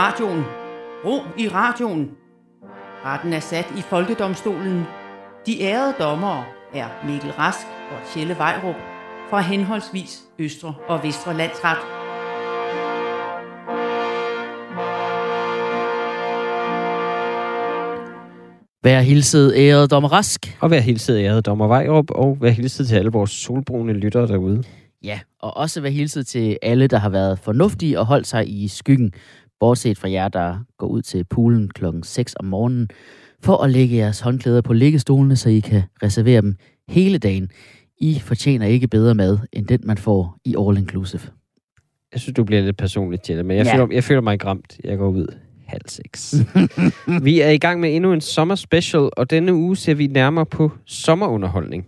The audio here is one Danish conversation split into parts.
radioen. Ro i radioen. Retten er sat i Folkedomstolen. De ærede dommere er Mikkel Rask og Tjelle Vejrup fra henholdsvis Østre og Vestre Landsret. Vær hilset, ærede dommer Rask. Og vær hilset ærede dommer Vejrup, og vær hilset til alle vores solbrune lyttere derude. Ja, og også vær hilset til alle, der har været fornuftige og holdt sig i skyggen, bortset fra jer, der går ud til poolen klokken 6 om morgenen, for at lægge jeres håndklæder på liggestolene, så I kan reservere dem hele dagen. I fortjener ikke bedre mad, end den man får i All Inclusive. Jeg synes, du bliver lidt personligt, Jelle, men jeg, Ja. føler, jeg føler mig ramt. Jeg går ud halv seks. vi er i gang med endnu en sommerspecial, og denne uge ser vi nærmere på sommerunderholdning.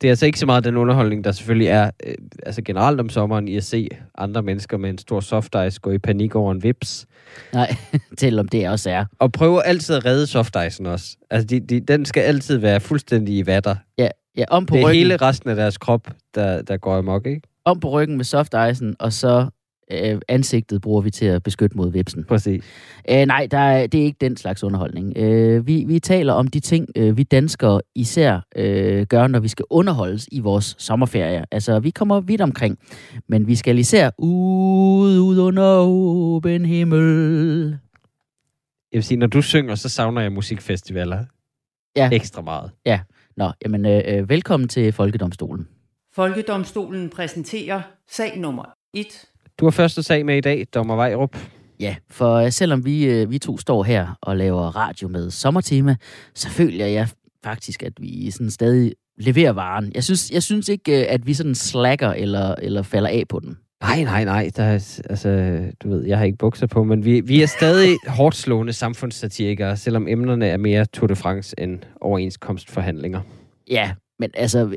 Det er altså ikke så meget den underholdning, der selvfølgelig er øh, altså generelt om sommeren i at se andre mennesker med en stor soft ice gå i panik over en vips. Nej, til om det også er. Og prøver altid at redde soft icen også. Altså, de, de, den skal altid være fuldstændig i vatter. Ja, ja om på Det er ryggen. hele resten af deres krop, der, der går amok, ikke? om på ryggen med soft icen, og så øh, ansigtet bruger vi til at beskytte mod vipsen. Præcis. Øh, nej, der er, det er ikke den slags underholdning. Øh, vi, vi taler om de ting, øh, vi danskere især øh, gør, når vi skal underholdes i vores sommerferie. Altså, vi kommer vidt omkring, men vi skal især ud, ud under åben himmel. Jeg vil sige, når du synger, så savner jeg musikfestivaler Ja. ekstra meget. Nå, jamen, øh, øh, velkommen til Folkedomstolen. Folkedomstolen præsenterer sag nummer 1. Du har første sag med i dag, Dommer Vejrup. Ja, for øh, selvom vi, øh, vi to står her og laver radio med sommertema, så føler jeg faktisk, at vi sådan stadig leverer varen. Jeg synes, jeg synes ikke, øh, at vi sådan slacker eller, eller falder af på den. Nej, nej, nej. Der er, altså, du ved, jeg har ikke bukser på, men vi, vi er stadig hårdt slående samfundssatirikere, selvom emnerne er mere Tour de France end overenskomstforhandlinger. Ja, men altså,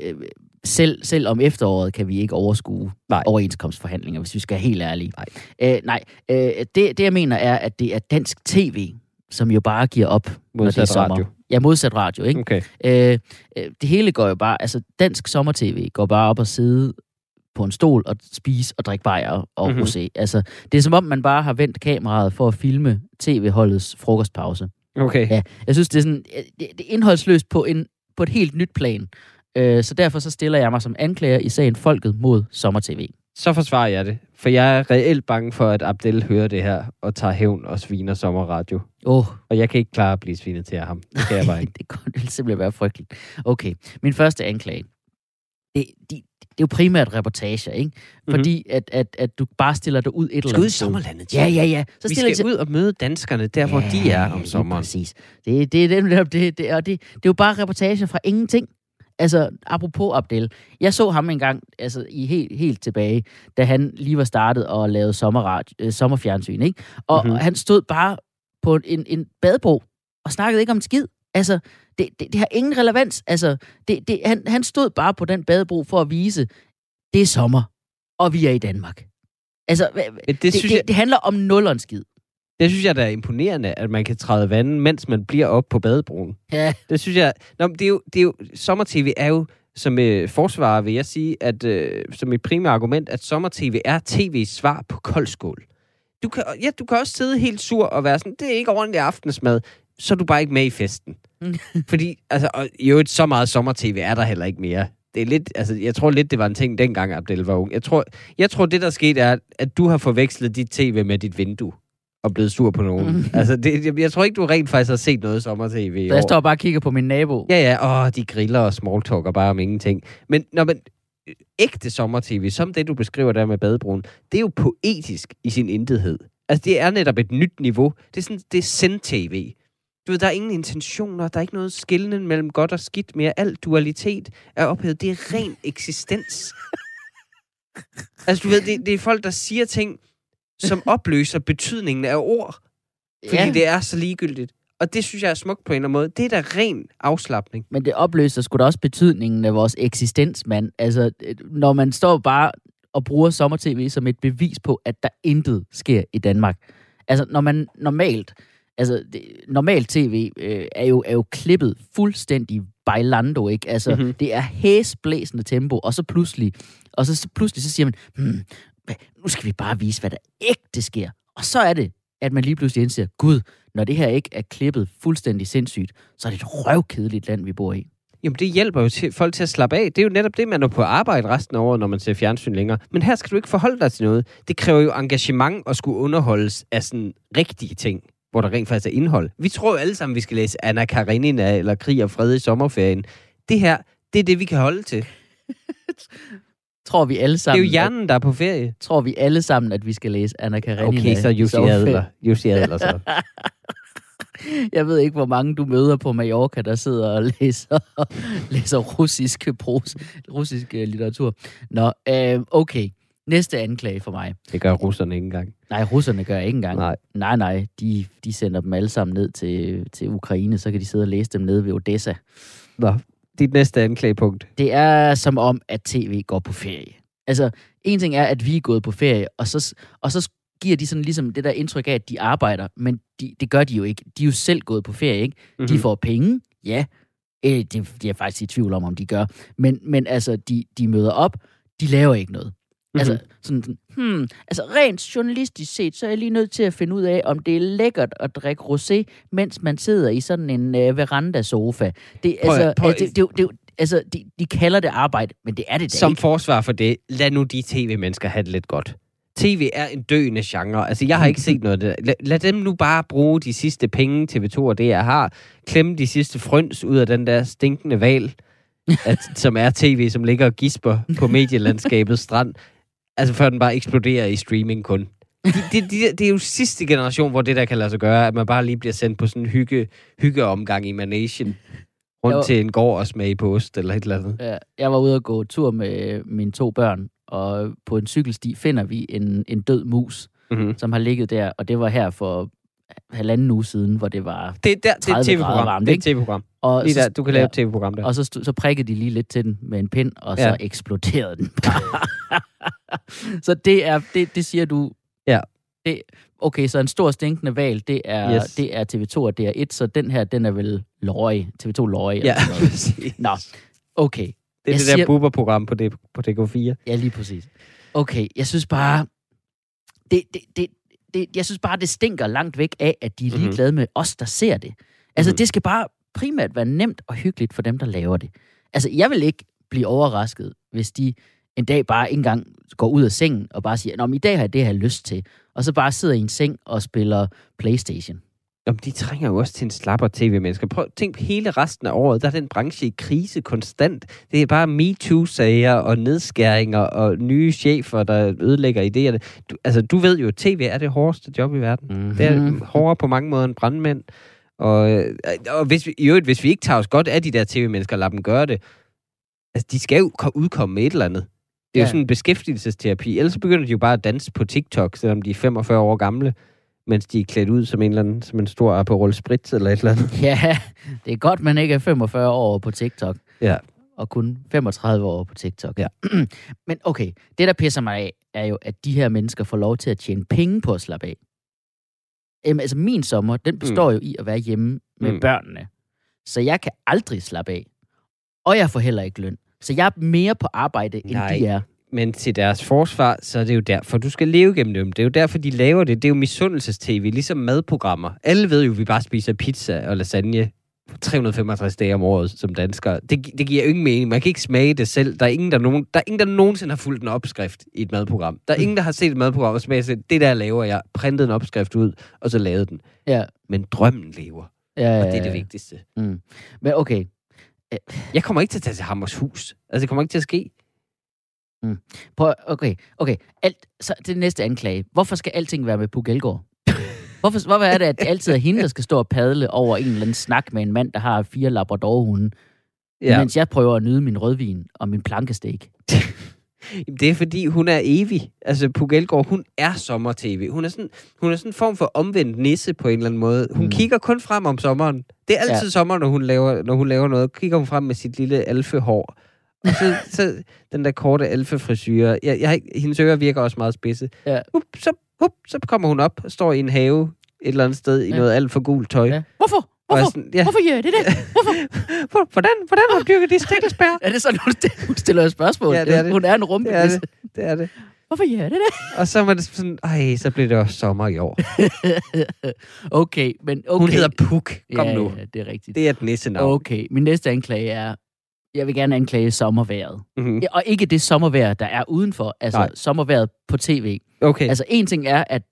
selv, selv om efteråret kan vi ikke overskue Nej. overenskomstforhandlinger, hvis vi skal være helt ærlige. Nej. Øh, nej, øh, det, det jeg mener er, at det er dansk tv, som jo bare giver op, når det er Modsat sommer. radio. Ja, modsat radio, ikke? Okay. Øh, øh, det hele går jo bare, altså dansk sommer-tv går bare op og sidde på en stol og spise og drikke bajer og Mhm. mm-hmm. rosé. Altså, det er som om, man bare har vendt kameraet for at filme tv-holdets frokostpause. Okay. Ja, jeg synes, det er, sådan, øh, det, det er indholdsløst på, en, på et helt nyt plan. Øh, så derfor så stiller jeg mig som anklager i sagen Folket mod sommer-tv. Så forsvarer jeg det, for jeg er reelt bange for, at Abdel hører det her og tager hævn og sviner sommerradio. Åh, oh, Og jeg kan ikke klare at blive svinet til ham. Det kan jeg bare ikke. det, kunne, det simpelthen være frygteligt. Okay, min første anklage. Det, de, det er jo primært reportager, ikke? Mhm. Fordi at, at, at du bare stiller dig ud et eller andet sted. Ja, ja, ja. Så Vi stiller skal ud og møde danskerne der, hvor de er om sommeren. Præcis. Det, det, er dem, der- det, det, og det, det er jo bare reportager fra ingenting. Altså, apropos Abdel. Jeg så ham engang, altså i helt, helt tilbage, da han lige var startet og lavede sommerradio, øh, sommerfjernsyn, ikke? Og Mhm. mm-hmm. han stod bare på en, en badebro og snakkede ikke om skid. Altså, det, det, det har ingen relevans. Altså, det, det, han, han stod bare på den badebro for at vise, det er sommer, og vi er i Danmark. Altså, Det, det, det, jeg, det handler om nul og en skid. Det synes jeg, der er imponerende, at man kan træde vandet, mens man bliver op på badebroen. Ja, Det synes jeg... Nå, men det er jo, det er jo, sommer-tv er jo, som øh, forsvarer vil jeg sige, at øh, som et primært argument, at sommer-tv er tv's svar på koldskål. Du kan, ja, du kan også sidde helt sur og være sådan, det er ikke ordentlig aftensmad, så er du bare ikke med i festen. Fordi, altså, og øvrigt, så meget sommer-tv er der heller ikke mere. Det er lidt, altså, jeg tror lidt, det var en ting dengang, Abdel var ung. Jeg tror, jeg tror det, der skete, er, at du har forvekslet dit tv med dit vindue og blevet sur på nogen. altså, det, jeg, jeg tror ikke, du rent faktisk har set noget sommer-tv i jeg år. står bare og kigger på min nabo. Ja, ja, åh, de griller og smalltalker bare om ingenting. Men, når man, øh, ægte sommer-tv, som det, du beskriver der med badebroen, det er jo poetisk i sin intethed. Altså, det er netop et nyt niveau. Det er sådan, det er send-tv. Du ved, der er ingen intentioner, der er ikke noget skillende mellem godt og skidt mere. Al dualitet er ophævet. Det er ren eksistens. altså, du ved, det, det er folk, der siger ting, som opløser betydningen af ord. Fordi Ja. det er så ligegyldigt. Og det synes jeg er smukt på en eller anden måde. Det er da ren afslappning. Men det opløser sgu da også betydningen af vores eksistens, mand. Altså, øh, når man står bare og bruger sommer-tv som et bevis på, at der intet sker i Danmark. Altså, når man normalt... Altså, det, normalt tv øh, er, jo, er jo klippet fuldstændig bailando, ikke? Altså, Mhm. mm-hmm. det er hæsblæsende tempo, og så pludselig, og så, så pludselig så siger man, hmm, nu skal vi bare vise, hvad der ægte sker. Og så er det at man lige pludselig indser, gud, når det her ikke er klippet fuldstændig sindssygt, så er det et røvkedeligt land, vi bor i. Jamen, det hjælper jo til, folk til at slappe af. Det er jo netop det, man er på arbejde resten af året, når man ser fjernsyn længere. Men her skal du ikke forholde dig til noget. Det kræver jo engagement at skulle underholdes af sådan rigtige ting, hvor der rent faktisk er indhold. Vi tror jo alle sammen, vi skal læse Anna Karenina eller Krig og Fred i sommerferien. Det her, det er det, vi kan holde til. Tror vi alle Det er sammen, jo hjernen, der er på ferie. Tror vi alle sammen, at vi skal læse Anna Karenina? Okay, så Jussi? Adler. Jussi Adler så. Jeg ved ikke, hvor mange du møder på Mallorca, der sidder og læser, læser russisk, pros, russisk øh, litteratur. Nå, øh, okay. Næste anklage for mig. Det gør russerne ikke engang. Nej, russerne gør ikke engang. Nej. nej, nej de, de sender dem alle sammen ned til, til Ukraine, så kan de sidde og læse dem nede ved Odessa. Nå, dit næste anklagepunkt. Det er som om, at tv går på ferie. Altså, en ting er, at vi er gået på ferie, og så, og så giver de sådan ligesom det der indtryk af, at de arbejder, men de, det gør de jo ikke. De er jo selv gået på ferie, ikke? Mm-hmm. De får penge, ja. Øh, det, det er faktisk i tvivl om, om de gør. Men, men altså, de, de møder op, de laver ikke noget. Mm-hmm. Altså, sådan, sådan, hmm, altså rent journalistisk set, så er jeg lige nødt til at finde ud af, om det er lækkert at drikke rosé, mens man sidder i sådan en øh, veranda-sofa. Det, Prøv altså, prøv altså, det, det, det, altså de, de kalder det arbejde, men det er det da Som ikke. forsvar for det, lad nu de tv-mennesker have det lidt godt. TV er en døende genre. Altså, jeg har ikke set noget af det. Lad, lad dem nu bare bruge de sidste penge, TV2 og jeg har. Klemme de sidste frøns ud af den der stinkende val, at, som er tv, som ligger og gisper på medielandskabets strand. Altså, før den bare eksploderer i streaming kun. Det de, de, det er jo sidste generation, hvor det der kan lade sig gøre, at man bare lige bliver sendt på sådan en hygge, hyggeomgang i Managen. Rundt Jo. til en gård og smage på ost eller et eller andet. Ja, Jeg var ude og gå tur med mine to børn, og på en cykelsti finder vi en, en død mus, Mm-hmm. som har ligget der, og det var her for halvanden uge siden, hvor det var... Det er, der, det er 30 et grader tv-program. varmt, det er ikke? et tv-program. Og Lige så, der, du kan lave et tv-program der. Og så, så prikkede de lige lidt til den med en pind, og så Ja. eksploderede den så det er, det, det siger du... Ja. Det, okay, så en stor stinkende val, det er, Yes. det er TV2 og DR1, så den her, den er vel løg. TV2 løg. Ja, præcis. Nå, okay. Det er Jeg det siger- der Bubber-program på, det, på DK4. Ja, lige præcis. Okay, jeg synes bare... Det, det, det, det, jeg synes bare, det stinker langt væk af, at de er Mhm. ligeglade med os, der ser det. Altså, Mhm. det skal bare primært være nemt og hyggeligt for dem, der laver det. Altså, jeg vil ikke blive overrasket, hvis de en dag bare ikke engang går ud af sengen og bare siger, Nå, men i dag har jeg det, jeg har lyst til. Og så bare sidder i en seng og spiller Playstation. Jamen, de trænger jo også til en slapper tv-mennesker. Prøv tænk hele resten af året. Der er den branche i krise konstant. Det er bare MeToo-sager og nedskæringer og nye chefer, der ødelægger idéerne. Du, altså, du ved jo, at tv er det hårdeste job i verden. Mm-hmm. Det er hårdere på mange måder end brandmænd. Og, øh, og hvis vi, i øvrigt, hvis vi ikke tager os godt af de der tv-mennesker, lad dem gøre det. Altså, de skal jo ko- udkomme med et eller andet. Det er Ja. jo sådan en beskæftigelsesterapi. Ellers så begynder de jo bare at danse på TikTok, selvom de er 45 år gamle, mens de er klædt ud som en, eller anden, som en stor Aperol Spritz eller et eller andet. Ja, det er godt, man ikke er 45 år på TikTok. Ja. Og kun 35 år på TikTok. Ja. Men okay, det der pisser mig af, er jo, at de her mennesker får lov til at tjene penge på at slappe af. Jamen, altså min sommer, den består mm. jo i at være hjemme med Mm. børnene. Så jeg kan aldrig slappe af. Og jeg får heller ikke løn. Så jeg er mere på arbejde, end Nej. de er. Men til deres forsvar, så er det jo derfor, du skal leve gennem dem. Det er jo derfor, de laver det. Det er jo misundelses-tv, ligesom madprogrammer. Alle ved jo, at vi bare spiser pizza og lasagne 365 dage om året som danskere. Det, det giver jo ingen mening. Man kan ikke smage det selv. Der er ingen, der, nogen, der, er ingen, der nogensinde har fulgt en opskrift i et madprogram. Der er ingen, der har set et madprogram og smaget sig, det der laver jeg. Printede en opskrift ud, og så lavede den. Ja. Men drømmen lever, Ja, og det er det vigtigste. Mm. Men okay, Jeg kommer ikke til at tage til Hammers hus. Altså, det kommer ikke til at ske. Prøv, okay, okay. Alt, så det næste anklage. Hvorfor skal alting være med Puk Elgård? Hvorfor, hvorfor er det, at det altid er hende, der skal stå og padle over en eller anden snak med en mand, der har fire labradorhunde, ja. mens jeg prøver at nyde min rødvin og min plankesteak? Jamen, Det er fordi, hun er evig. Altså, Puk Elgård, hun er sommer-tv. Hun er, sådan, hun er sådan en form for omvendt nisse på en eller anden måde. Hun Mm. mm. kigger kun frem om sommeren. Det er altid ja. sommer, når hun, laver, når hun laver noget. Kigger hun frem med sit lille alfehår. Og så, så den der korte alfefrisyre. Jeg, jeg, hendes ører virker også meget spidse. Ja. Hup, så, hup, så kommer hun op og står i en have et eller andet sted i Ja. noget alt for gult tøj. Ja. Hvorfor? Hvorfor? sådan, ja. Hvorfor gør det der? Hvorfor? Hvor- Hvordan, hvordan har du dyrket de stikkelsbær? Er det sådan, hun stiller, hun stiller et spørgsmål? Ja, det er det. Hun er en rumpe. Det er det. Det er det. Hvorfor gør det det? Og så var det sådan, ej, så blev det også sommer i år. okay, men okay. Hun hedder Puk. Kom ja, nu. Ja, det er rigtigt. Det er et nissenavn. Okay, min næste anklage er, jeg vil gerne anklage sommerværet. Mhm. Ja, og ikke det sommervejr, der er udenfor, altså. Nej. sommerværet på tv. Okay. Altså en ting er, at,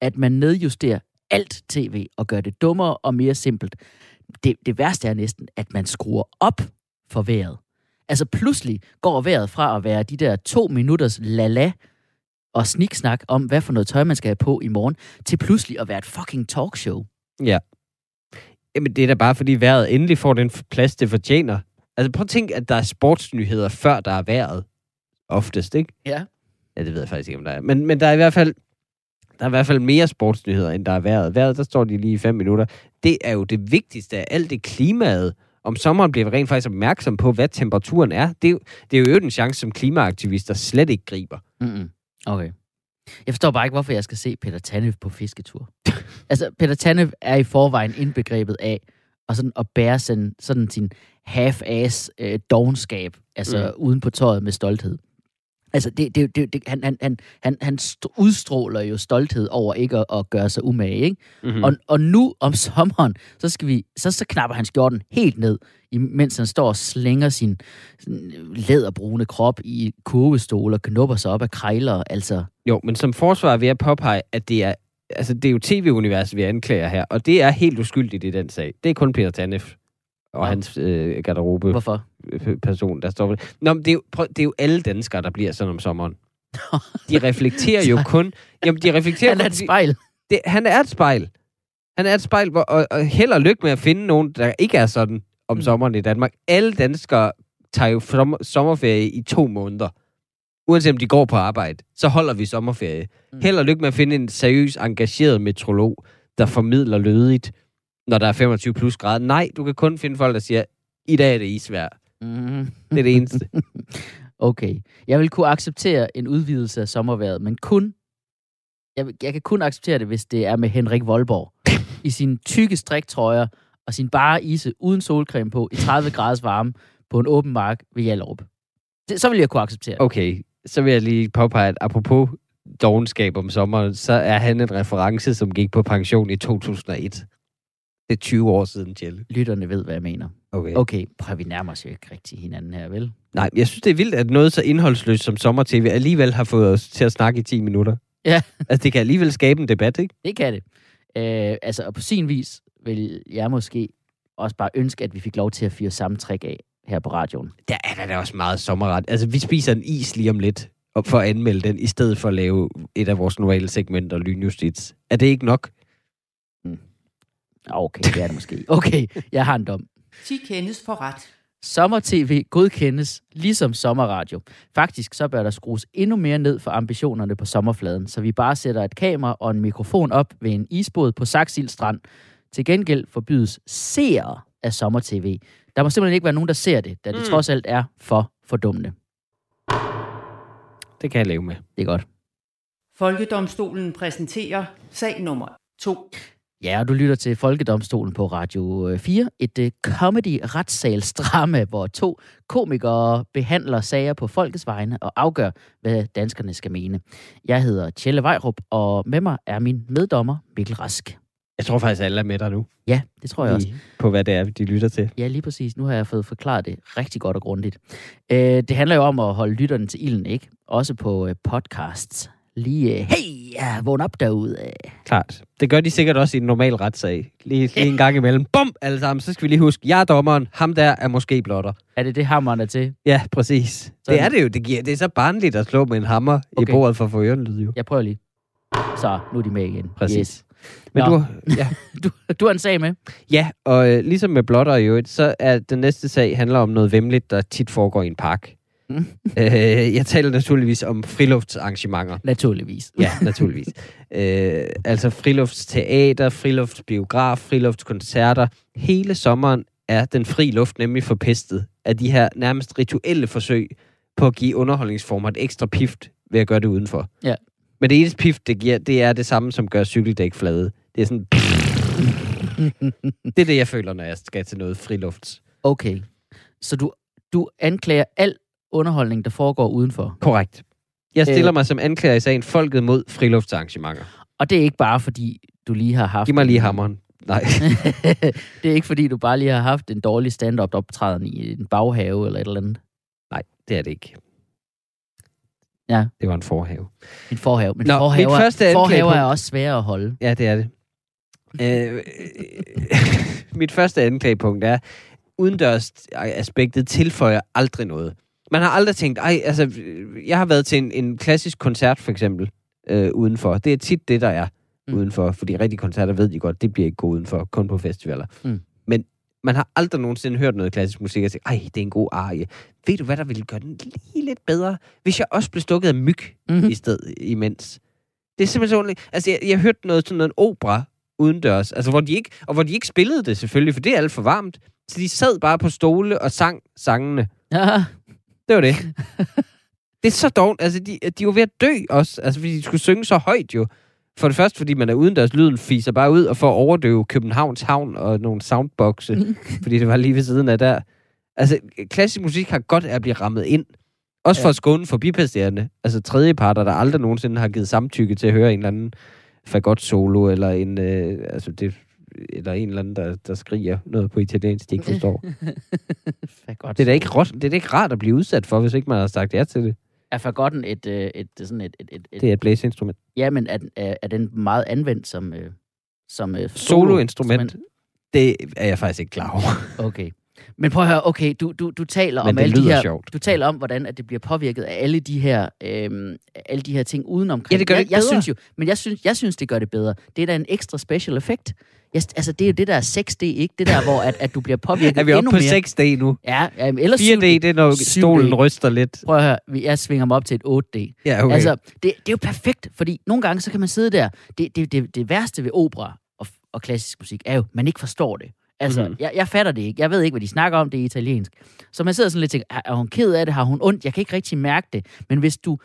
at man nedjusterer alt tv og gør det dummere og mere simpelt. Det, det værste er næsten, at man skruer op for vejret. Altså pludselig går vejret fra at være de der to minutters lala og sniksnak om, hvad for noget tøj man skal have på i morgen, til pludselig at være et fucking talkshow. Ja. Jamen, det er da bare, fordi vejret endelig får den plads, det fortjener. Altså, prøv at tænke, at der er sportsnyheder, før der er vejret. Oftest, ikke? Ja. Ja, det ved jeg faktisk ikke, om der er. Men, men der er i hvert fald... Der er i hvert fald mere sportsnyheder, end der er vejret. Vejret, der står de lige i fem minutter. Det er jo det vigtigste af alt det klimaet. Om sommeren bliver vi rent faktisk opmærksom på, hvad temperaturen er. Det er jo, det er jo en chance, som klimaaktivister slet ikke griber. Mm-mm. Okay. Jeg forstår bare ikke, hvorfor jeg skal se Peter Tanev på fisketur. altså, Peter Tanev er i forvejen indbegrebet af og sådan at bære sådan, sådan sin half-ass øh, dogenskab, altså mm. uden på tøjet med stolthed. Altså, det, det, det, det, han, han, han, han, han st- udstråler jo stolthed over ikke at, at gøre sig umage, ikke? Mm-hmm. Og, og nu om sommeren, så, skal vi, så, så knapper han skjorten helt ned, mens han står og slænger sin læderbrune krop i kurvestol og knupper sig op af krejler. Altså, Jo, men som forsvar vil jeg påpege, at det er, altså, det er jo tv-universet, vi anklager her, og det er helt uskyldigt i den sag. Det er kun Peter Tanef og Nå. hans øh, garderobe hvorfor? person, der står for det. Nå, men det er, jo, prøv, det er jo alle danskere, der bliver sådan om sommeren. De reflekterer jo kun... Jamen, de reflekterer Han er et spejl. det, han er et spejl. Han er et spejl, hvor, og, og held og lykke med at finde nogen, der ikke er sådan om Mm. sommeren i Danmark. Alle danskere tager jo sommer, sommerferie i to måneder. Uanset om de går på arbejde, så holder vi sommerferie. Mm. Held og lykke med at finde en seriøs, engageret metrolog, der formidler lødigt, når der er 25 plus grader. Nej, du kan kun finde folk, der siger, i dag er det isvær. Mm. Det er det eneste. Okay. Jeg vil kunne acceptere en udvidelse af sommerværet, men kun... Jeg, jeg kan kun acceptere det, hvis det er med Henrik Voldborg. I sine tykke striktrøjer og sin bare ise uden solcreme på i 30 graders varme på en åben mark ved Hjallerup. Det, så vil jeg kunne acceptere det. Okay, så vil jeg lige påpege, at apropos dogenskab om sommeren, så er han en reference, som gik på pension i 2001. Det er 20 år siden, Tjelle. Lytterne ved, hvad jeg mener. Okay. Okay, prøv vi nærmer os jo ikke rigtig hinanden her, vel? Nej, jeg synes, det er vildt, at noget så indholdsløst som sommer-tv alligevel har fået os til at snakke i 10 minutter. Ja. Altså, det kan alligevel skabe en debat, ikke? Det kan det. Øh, altså, og på sin vis vil jeg måske også bare ønske, at vi fik lov til at fyre samme trick af her på radioen. Der er der da også meget sommerret. Altså, vi spiser en is lige om lidt for at anmelde den, i stedet for at lave et af vores normale segmenter, Lynjustits. Er det ikke nok? Okay, det er det måske. Okay, jeg har en dom. 10 kendes for ret. Sommer-TV godkendes ligesom sommerradio. Faktisk så bør der skrues endnu mere ned for ambitionerne på sommerfladen, så vi bare sætter et kamera og en mikrofon op ved en isbåd på Saxil Strand. Til gengæld forbydes seere af sommer-TV. Der må simpelthen ikke være nogen, der ser det, da det Mm. mm. trods alt er for fordummende. Det kan jeg leve med. Det er godt. Folkedomstolen præsenterer sag nummer 2. Ja, og du lytter til Folkedomstolen på Radio øh, 4. Et uh, comedy-retssalsdrama, hvor to komikere behandler sager på folkets vegne og afgør, hvad danskerne skal mene. Jeg hedder Tjelle Vejrup, og med mig er min meddommer Mikkel Rask. Jeg tror faktisk, alle er med dig nu. Ja, det tror jeg også. På hvad det er, de lytter til. Ja, lige præcis. Nu har jeg fået forklaret det rigtig godt og grundigt. Øh, det handler jo om at holde lytterne til ilden, ikke? Også på øh, podcasts. Lige, øh, hey, ja, vågn op derude. Klart. Det gør de sikkert også i en normal retssag. Lige, lige en gang imellem. Bum, alle sammen. Så skal vi lige huske, jeg er dommeren. Ham der er måske blotter. Er det det, hammeren er til? Ja, præcis. Sådan. Det er det jo. Det, giver, det er så barnligt at slå med en hammer okay. i bordet for at få ørenlyd, jo. Jeg prøver lige. Så, nu er de med igen. Præcis. Yes. Men Nå. du, ja. Du, du har en sag med? ja, og øh, ligesom med blotter i øvrigt, så er den næste sag handler om noget vemmeligt, der tit foregår i en park. Mm. øh, jeg taler naturligvis om friluftsarrangementer. Naturligvis. Ja, naturligvis. øh, altså friluftsteater, friluftsbiograf, friluftskoncerter. Hele sommeren er den fri luft nemlig forpestet af de her nærmest rituelle forsøg på at give underholdningsformer et ekstra pift ved at gøre det udenfor. Ja. Men det eneste pift, det giver, det er det samme, som gør cykeldæk flade. Det er sådan... det er det, jeg føler, når jeg skal til noget frilufts. Okay. Så du, du anklager al underholdning, der foregår udenfor? Korrekt. Jeg stiller Øh. mig som anklager i sagen Folket mod friluftsarrangementer. Og det er ikke bare, fordi du lige har haft... Giv mig lige hammeren. Nej. det er ikke, fordi du bare lige har haft en dårlig stand-up optræden i en baghave eller et eller andet. Nej, det er det ikke. Ja. Det var en forhave. En forhave. Men Nå, forhaver, mit første forhaver er også svære at holde. Ja, det er det. Øh, mit første anklagepunkt er, udendørs aspektet tilføjer aldrig noget. Man har aldrig tænkt, ej, altså, jeg har været til en, en klassisk koncert, for eksempel, øh, udenfor. Det er tit det, der er Mm. udenfor, fordi rigtige koncerter ved de godt, det bliver ikke gået udenfor, kun på festivaler. Mm. Men man har aldrig nogensinde hørt noget klassisk musik og tænkt, ej, det er en god arie. Ved du, hvad der ville gøre den lige lidt bedre? Hvis jeg også blev stukket af myg Mm-hmm. i stedet imens. Det er simpelthen så underligt. Altså, jeg, jeg hørte noget sådan noget opera udendørs, altså, hvor de ikke, og hvor de ikke spillede det selvfølgelig, for det er alt for varmt. Så de sad bare på stole og sang sangene. Ja, Det var det. det er så dårligt. Altså, de, de var ved at dø også, altså, fordi de skulle synge så højt jo. For det første, fordi man er udendørs, lyden fiser bare ud, og at overdøve Københavns Havn og nogle soundboxe, fordi det var lige ved siden af der. Altså, klassisk musik har godt af at blive rammet ind. Også Ja. for at skåne forbipasserende. Altså tredjeparter, der aldrig nogensinde har givet samtykke til at høre en eller anden fagot solo, eller en, øh, altså det, eller en eller anden, der, der skriger noget på italiensk, de ikke forstår. fagot. det, er da ikke, råt- det er da ikke rart at blive udsat for, hvis ikke man har sagt ja til det. Er fagotten et, øh, et, et, sådan et, et, et, et Det er et blæseinstrument. Ja, men er, er, er den meget anvendt som, øh, som øh, Soloinstrument. Det er jeg faktisk ikke klar over. Okay. Men prøv at høre, okay, du, du, du taler Men om alle de her, sjovt. du taler om, hvordan at det bliver påvirket af alle de her, øhm, alle de her ting udenom. Ja, det gør det jeg, jeg bedre. synes jo, men jeg synes, jeg synes, det gør det bedre. Det er da en ekstra special effekt. Jeg, altså, det er jo det der er 6D, ikke? Det der, hvor at, at du bliver påvirket Er vi oppe endnu på mere. 6D nu? Ja, ja eller 4D, 7D. det er når 7D. stolen ryster lidt. Prøv at høre, jeg svinger mig op til et 8D. Ja, okay. Altså, det, det er jo perfekt, fordi nogle gange, så kan man sidde der. Det, det, det, det værste ved opera og, og klassisk musik er jo, man ikke forstår det. Altså, mm. jeg, jeg fatter det ikke. Jeg ved ikke, hvad de snakker om, det er italiensk. Så man sidder sådan lidt og tænker, er, er hun ked af det? Har hun ondt? Jeg kan ikke rigtig mærke det. Men hvis du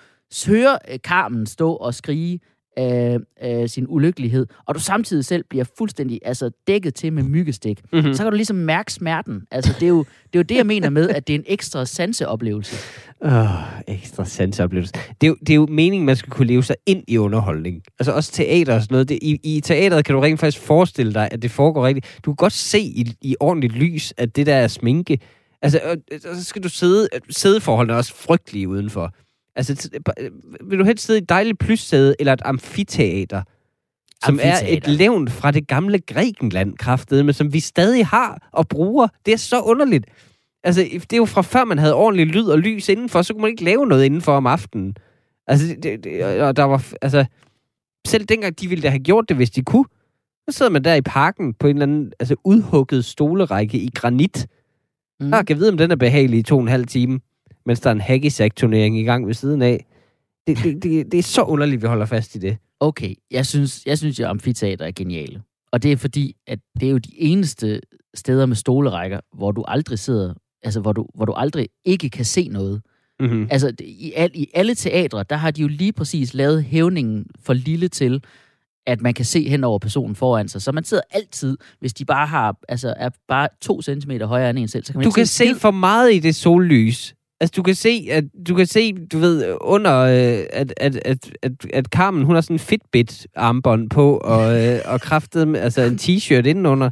hører øh, Carmen stå og skrige øh, øh, sin ulykkelighed, og du samtidig selv bliver fuldstændig altså, dækket til med myggestik, Mhm. mm. så kan du ligesom mærke smerten. Altså, det er, jo, det er jo det, jeg mener med, at det er en ekstra sanseoplevelse. Åh, ekstra sanseoplevelse. Det er, jo, det er jo meningen, man skal kunne leve sig ind i underholdning. Altså også teater og sådan noget. Det, i, I teateret kan du rent faktisk forestille dig, at det foregår rigtigt. Du kan godt se i, i ordentligt lys, at det der er sminke. Altså, så skal du sidde... Sædeforholdene er også frygtelige udenfor. Altså, øh, vil du helst sidde i et dejligt plyssæde eller et amfiteater? Som er et levn fra det gamle Grækenland, kraftede, men som vi stadig har og bruger. Det er så underligt. Altså, det er jo fra før, man havde ordentlig lyd og lys indenfor, så kunne man ikke lave noget indenfor om aftenen. Altså, det, det, og der var, altså, selv dengang de ville da have gjort det, hvis de kunne, så sidder man der i parken på en eller anden altså, udhugget stolerække i granit. Mm. Jeg kan vide, om den er behagelig i to og en halv time, mens der er en hacky turnering i gang ved siden af. Det, det, det, det er så underligt, vi holder fast i det. Okay, jeg synes, jeg synes, at amfiteater er geniale. Og det er fordi, at det er jo de eneste steder med stolerækker, hvor du aldrig sidder, altså hvor du, hvor du aldrig ikke kan se noget. Mm-hmm. Altså i, al, i alle teatre, der har de jo lige præcis lavet hævningen for lille til, at man kan se hen over personen foran sig. Så man sidder altid, hvis de bare har, altså er bare to centimeter højere end en selv, så kan man Du kan se se for meget i det sollys. Altså, du kan se, at du kan se, du ved, under, øh, at, at, at, at, at Carmen, hun har sådan en Fitbit-armbånd på, og, øh, og kraftet med, altså en t-shirt indenunder.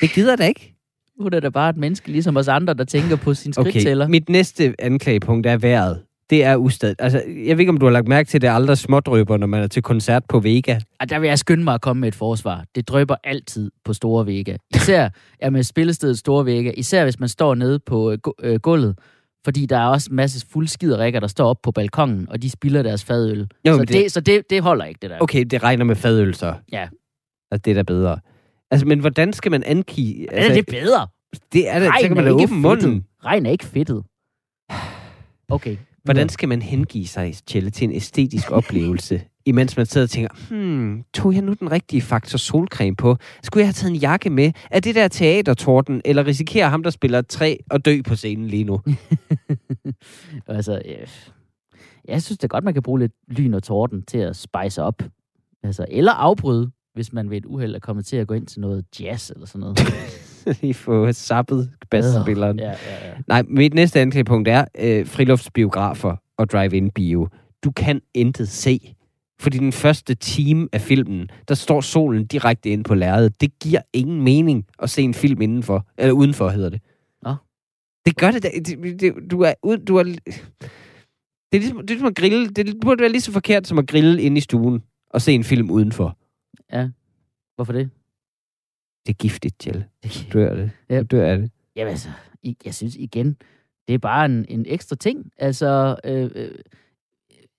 Det gider da ikke. Hun er da bare et menneske, ligesom os andre, der tænker på sin skridttæller. Okay, mit næste anklagepunkt er vejret. Det er ustad. Altså, jeg ved ikke, om du har lagt mærke til, at det aldrig smådrøber, når man er til koncert på Vega. Og der vil jeg skynde mig at komme med et forsvar. Det drøber altid på Store Vega. Især ja, med spillestedet Store Vega. Især hvis man står nede på øh, gu- øh, gulvet. Fordi der er også en masse fuldskiderikker, der står op på balkongen, og de spiller deres fadøl. Jo, så det, det- så det, det holder ikke, det der. Okay, det regner med fadøl så. Ja. Altså, det er da bedre. Altså, men hvordan skal man angive... Altså, er det bedre? det er det. Så kan man da ikke åbne munden. Regn er ikke fedtet. Okay. Hvordan skal man hengive sig, Tjelle, til en æstetisk oplevelse, imens man sidder og tænker, hmm, tog jeg nu den rigtige faktor solcreme på? Skulle jeg have taget en jakke med? Er det der teatertorden, eller risikerer ham, der spiller træ, at dø på scenen lige nu? altså, øh, jeg synes det er godt, man kan bruge lidt lyn og torden til at spice op. Altså, eller afbryde, hvis man ved et uheld er kommet til at gå ind til noget jazz eller sådan noget. Lige få sappet basspilleren. Ja, ja, ja. Nej, mit næste anklagepunkt er øh, friluftsbiografer. og drive-in bio. Du kan intet se. Fordi den første time af filmen, der står solen direkte ind på lærredet. Det giver ingen mening at se en film indenfor. Eller udenfor, hedder det. Nå. Det gør det, da. det, det du er ud, du er, det er ligesom, det er ligesom at grille. Det burde være lige så forkert som at grille inde i stuen og se en film udenfor. Ja. Hvorfor det? Det er giftigt, Jelle. Du dør af det. Ja. Du dør af det. Jamen altså, jeg synes igen, det er bare en, en ekstra ting. Altså, øh, øh,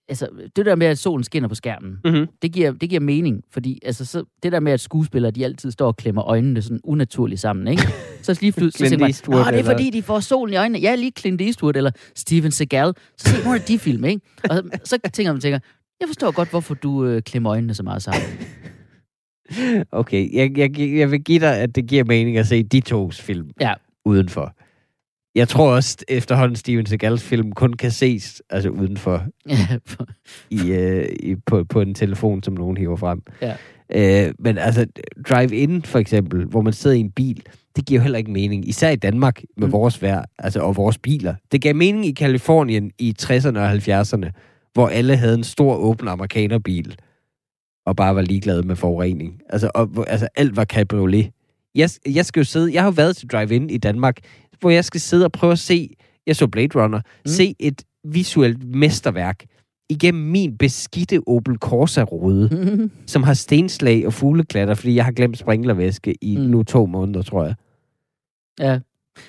altså, det der med, at solen skinner på skærmen, Mm-hmm. det giver, det giver mening, fordi altså, så, det der med, at skuespillere, de altid står og klemmer øjnene sådan unaturligt sammen, ikke? Så lige pludselig, så man, Eastwood, Nå, det er eller- fordi, de får solen i øjnene. Ja, lige Clint Eastwood eller Steven Seagal. Så se nogle af de film, ikke? Og så tænker man, tænker, jeg forstår godt, hvorfor du øh, klemmer øjnene så meget sammen. Okay, jeg, jeg, jeg vil give dig, at det giver mening at se de tos film Ja. udenfor. Jeg tror også, efterhånden Steven Seagals film kun kan ses altså udenfor i, øh, i, på, på en telefon, som nogen hiver frem. Ja. Øh, men altså, drive-in for eksempel, hvor man sidder i en bil, det giver jo heller ikke mening. Især i Danmark med mm. vores vejr altså, og vores biler. Det gav mening i Kalifornien i 60'erne og 70'erne, hvor alle havde en stor åben amerikanerbil og bare var ligeglade med forurening. Altså, og, altså alt var cabriolet. Jeg, jeg skal jo sidde, jeg har jo været til drive-in i Danmark, hvor jeg skal sidde og prøve at se, jeg så Blade Runner, Mm. mm. se et visuelt mesterværk igennem min beskidte Opel Corsa-rude, som har stenslag og fugleklatter, fordi jeg har glemt sprinklervæske i Mm. mm. nu to måneder, tror jeg. ja.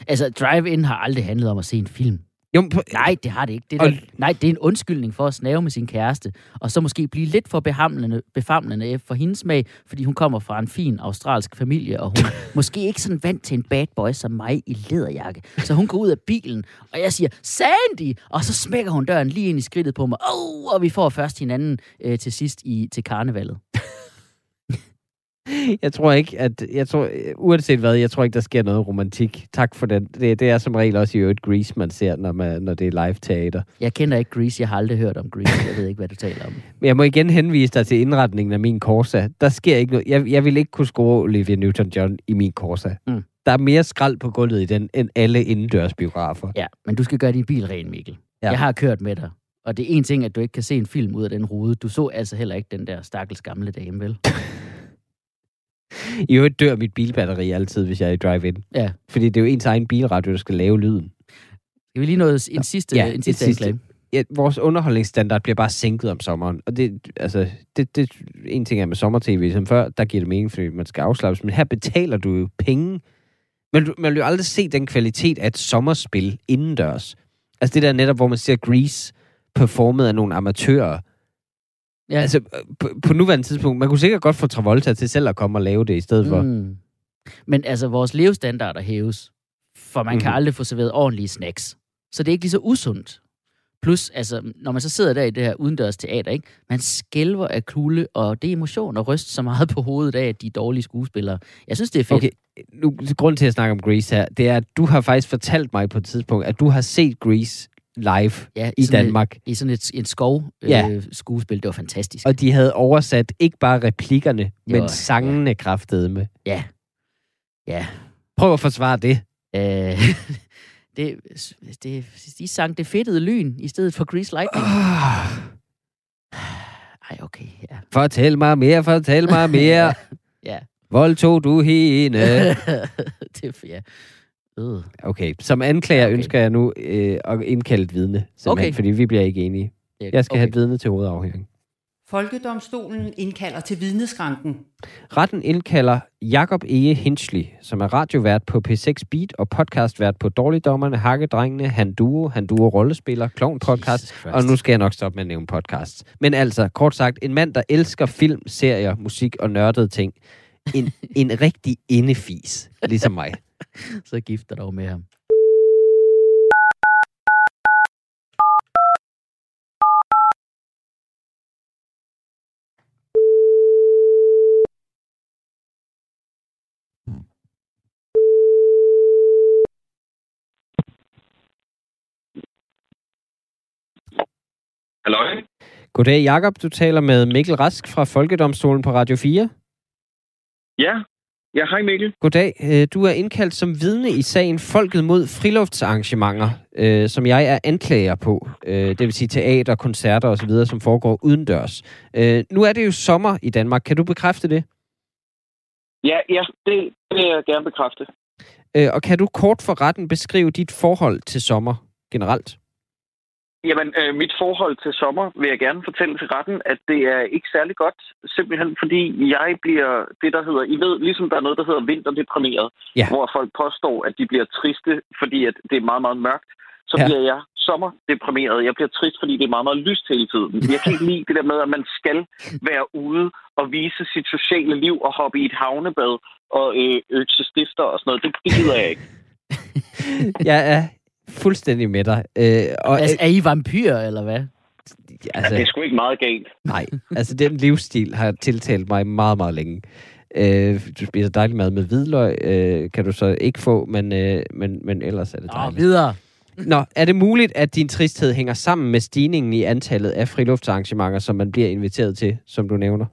Altså, drive-in har aldrig handlet om at se en film. Jo, på, Nej, det har det ikke. Det Og- der, nej, det er en undskyldning for at snave med sin kæreste, og så måske blive lidt for behamlende, befamlende for hendes smag, fordi hun kommer fra en fin australsk familie, og hun måske ikke sådan vant til en bad boy som mig i læderjakke. Så hun går ud af bilen, og jeg siger, Sandy! Og så smækker hun døren lige ind i skridtet på mig. Oh, og vi får først hinanden øh, til sidst i til karnevalet. Jeg tror ikke, at... Jeg tror, uanset hvad, jeg tror ikke, der sker noget romantik. Tak for den. Det, det er som regel også i øvrigt Grease, man ser, når, man, når det er live-teater. Jeg kender ikke Grease, jeg har aldrig hørt om Grease. Jeg ved ikke, hvad du taler om. Men jeg må igen henvise dig til indretningen af min Corsa. Der sker ikke noget. Jeg, jeg vil ikke kunne score Olivia Newton-John i min Corsa. Mm. Der er mere skrald på gulvet i den, end alle indendørsbiografer. Ja, men du skal gøre din bil ren, Mikkel. Ja. Jeg har kørt med dig. Og det er en ting, at du ikke kan se en film ud af den rude. Du så altså heller ikke den der stakkels gamle dame, vel? I øvrigt dør mit bilbatteri altid, hvis jeg er i drive-in. Ja. Fordi det er jo ens egen bilradio, der skal lave lyden. Skal vi lige nå en sidste, Ja, en sidste sidste. anklage? Ja, vores underholdningsstandard bliver bare sænket om sommeren. Og det, altså, det, det, en ting er med sommer-tv, som før, der giver det mening, fordi man skal afslappes. Men her betaler du jo penge. Men man vil jo aldrig se den kvalitet af et sommerspil indendørs. Altså det der netop, hvor man ser Grease performet af nogle amatører. Ja. Altså, på, på nuværende tidspunkt, man kunne sikkert godt få Travolta til selv at komme og lave det i stedet for. Mm. Men altså, vores levestandarder hæves, for man mm-hmm. kan Mhm. aldrig få serveret ordentlige snacks. Så det er ikke lige så usundt. Plus, altså, når man så sidder der i det her udendørs teater, ikke? man skælver af kulde, og det er emotion og ryst så meget på hovedet af, at de er dårlige skuespillere. Jeg synes, det er fedt. Okay, nu, grunden til at snakke om Grease her, det er, at du har faktisk fortalt mig på et tidspunkt, at du har set Grease live ja, i Danmark. Et, I sådan et, en skov øh, Ja. skuespil. Det var fantastisk. Og de havde oversat ikke bare replikkerne, men var- sangene kraftede med. Ja. Ja. Prøv at forsvare det. Øh, det, det, de sang det fedtede lyn i stedet for Grease Lightning. Oh, Ej, okay, ja. fortæl mig mere, fortæl mig mere. ja. Voldtog du hende? det ja. Øh. Okay, som anklager Okay. ønsker jeg nu øh, at indkalde et vidne, simpelthen, Okay. fordi vi bliver ikke enige. Jeg skal okay. have et vidne til hovedafhøring. Folkedomstolen indkalder til vidneskranken. Retten indkalder Jakob Ege Hinchley, som er radiovært på P6 Beat og podcastvært på Dårligdommerne, Hakkedrengene, Han Duo, Han Duo Rollespiller, Clown Podcast, og nu skal jeg nok stoppe med at nævne podcasts. Men altså, kort sagt, en mand, der elsker film, serier, musik og nørdede ting. En, en rigtig indefis, ligesom mig. Så gift dig dog med ham. Hallo? Goddag, Jakob. Du taler med Mikkel Rask fra Folkedomstolen på Radio 4. Ja, Ja, hej Mikkel. Goddag. Øh, Du er indkaldt som vidne i sagen Folket mod friluftsarrangementer, øh, som jeg er anklager på. Øh, det vil sige teater, koncerter osv., som foregår udendørs. Øh, nu er det jo sommer i Danmark. Kan du bekræfte det? Ja, ja det, det vil jeg gerne bekræfte. Øh, og kan du kort for retten beskrive dit forhold til sommer generelt? Jamen, øh, mit forhold til sommer vil jeg gerne fortælle til retten, at det er ikke særlig godt. Simpelthen fordi jeg bliver det, der hedder... I ved, ligesom der er noget, der hedder vinterdeprimeret, Ja. hvor folk påstår, at de bliver triste, fordi at det er meget, meget mørkt. Så Ja. ja. bliver jeg sommerdeprimeret. Jeg bliver trist, fordi det er meget, meget lyst hele tiden. Jeg kan ikke lide det der med, at man skal være ude og vise sit sociale liv og hoppe i et havnebad og øh, økse stifter og sådan noget. Det, det gider jeg ikke. Jeg er fuldstændig med dig. Øh, og, Altså, er I vampyrer, eller hvad? Altså, det er sgu ikke meget galt. Nej, altså den livsstil har tiltalt mig meget, meget længe. Øh, du spiser dejlig mad med hvidløg, øh, kan du så ikke få, men, øh, men, men ellers er det Nå, dejligt. videre. Nå, er det muligt, at din tristhed hænger sammen med stigningen i antallet af friluftsarrangementer, som man bliver inviteret til, som du nævner?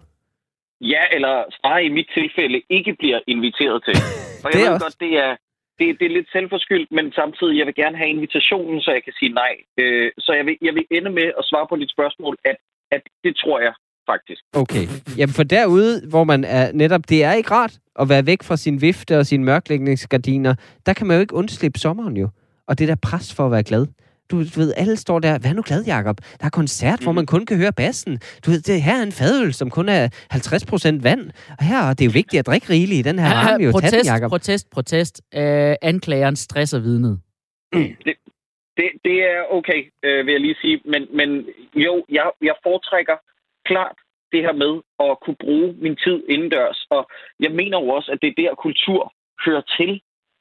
Ja, eller snarere i mit tilfælde ikke bliver inviteret til. Og jeg Det ved også- godt, det er, det, det er lidt selvforskyldt, men samtidig, jeg vil gerne have invitationen, så jeg kan sige nej. Øh, så jeg vil, jeg vil ende med at svare på dit spørgsmål, at, at det tror jeg faktisk. Okay. Jamen for derude, hvor man er netop, det er ikke rart at være væk fra sin vifte og sine mørklægningsgardiner, der kan man jo ikke undslippe sommeren jo. Og det der pres for at være glad. Du ved, alle står der, vær nu glad, Jacob. Der er koncert, mm. hvor Mhm. man kun kan høre bassen. Du ved, det her er en fadøl, som kun er 50% vand. Og her og det er jo vigtigt at drikke rigeligt i den her varme. Jo, tag den, protest, Jacob. protest, protest. Øh, anklageren stresser vidnet. Det, det er okay, øh, vil jeg lige sige. Men, men jo, jeg, jeg foretrækker klart det her med at kunne bruge min tid indendørs. Og jeg mener jo også, at det er der, kultur hører til.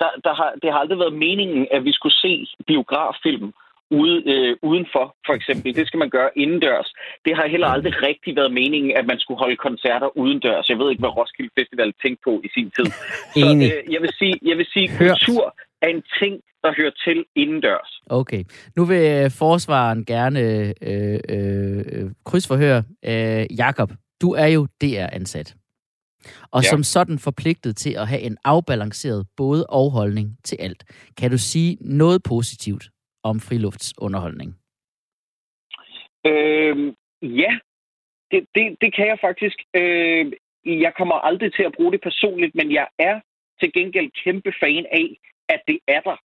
Der, der har, det har aldrig været meningen, at vi skulle se biograffilm ude, øh, udenfor, for eksempel. Det skal man gøre indendørs. Det har heller aldrig rigtig været meningen, at man skulle holde koncerter udendørs. Jeg ved ikke, hvad Roskilde Festival tænkte på i sin tid. Så øh, jeg vil sige, jeg vil sige Hørt. kultur er en ting, der hører til indendørs. Okay. Nu vil øh, forsvaren gerne øh, øh, krydsforhøre. Øh, Jakob, du er jo DR-ansat. Og. Ja. som sådan forpligtet til at have en afbalanceret både og holdning til alt. Kan du sige noget positivt om friluftsunderholdning? Øh, ja, det, det, det kan jeg faktisk. Øh, jeg kommer aldrig til at bruge det personligt, men jeg er til gengæld kæmpe fan af, at det er der.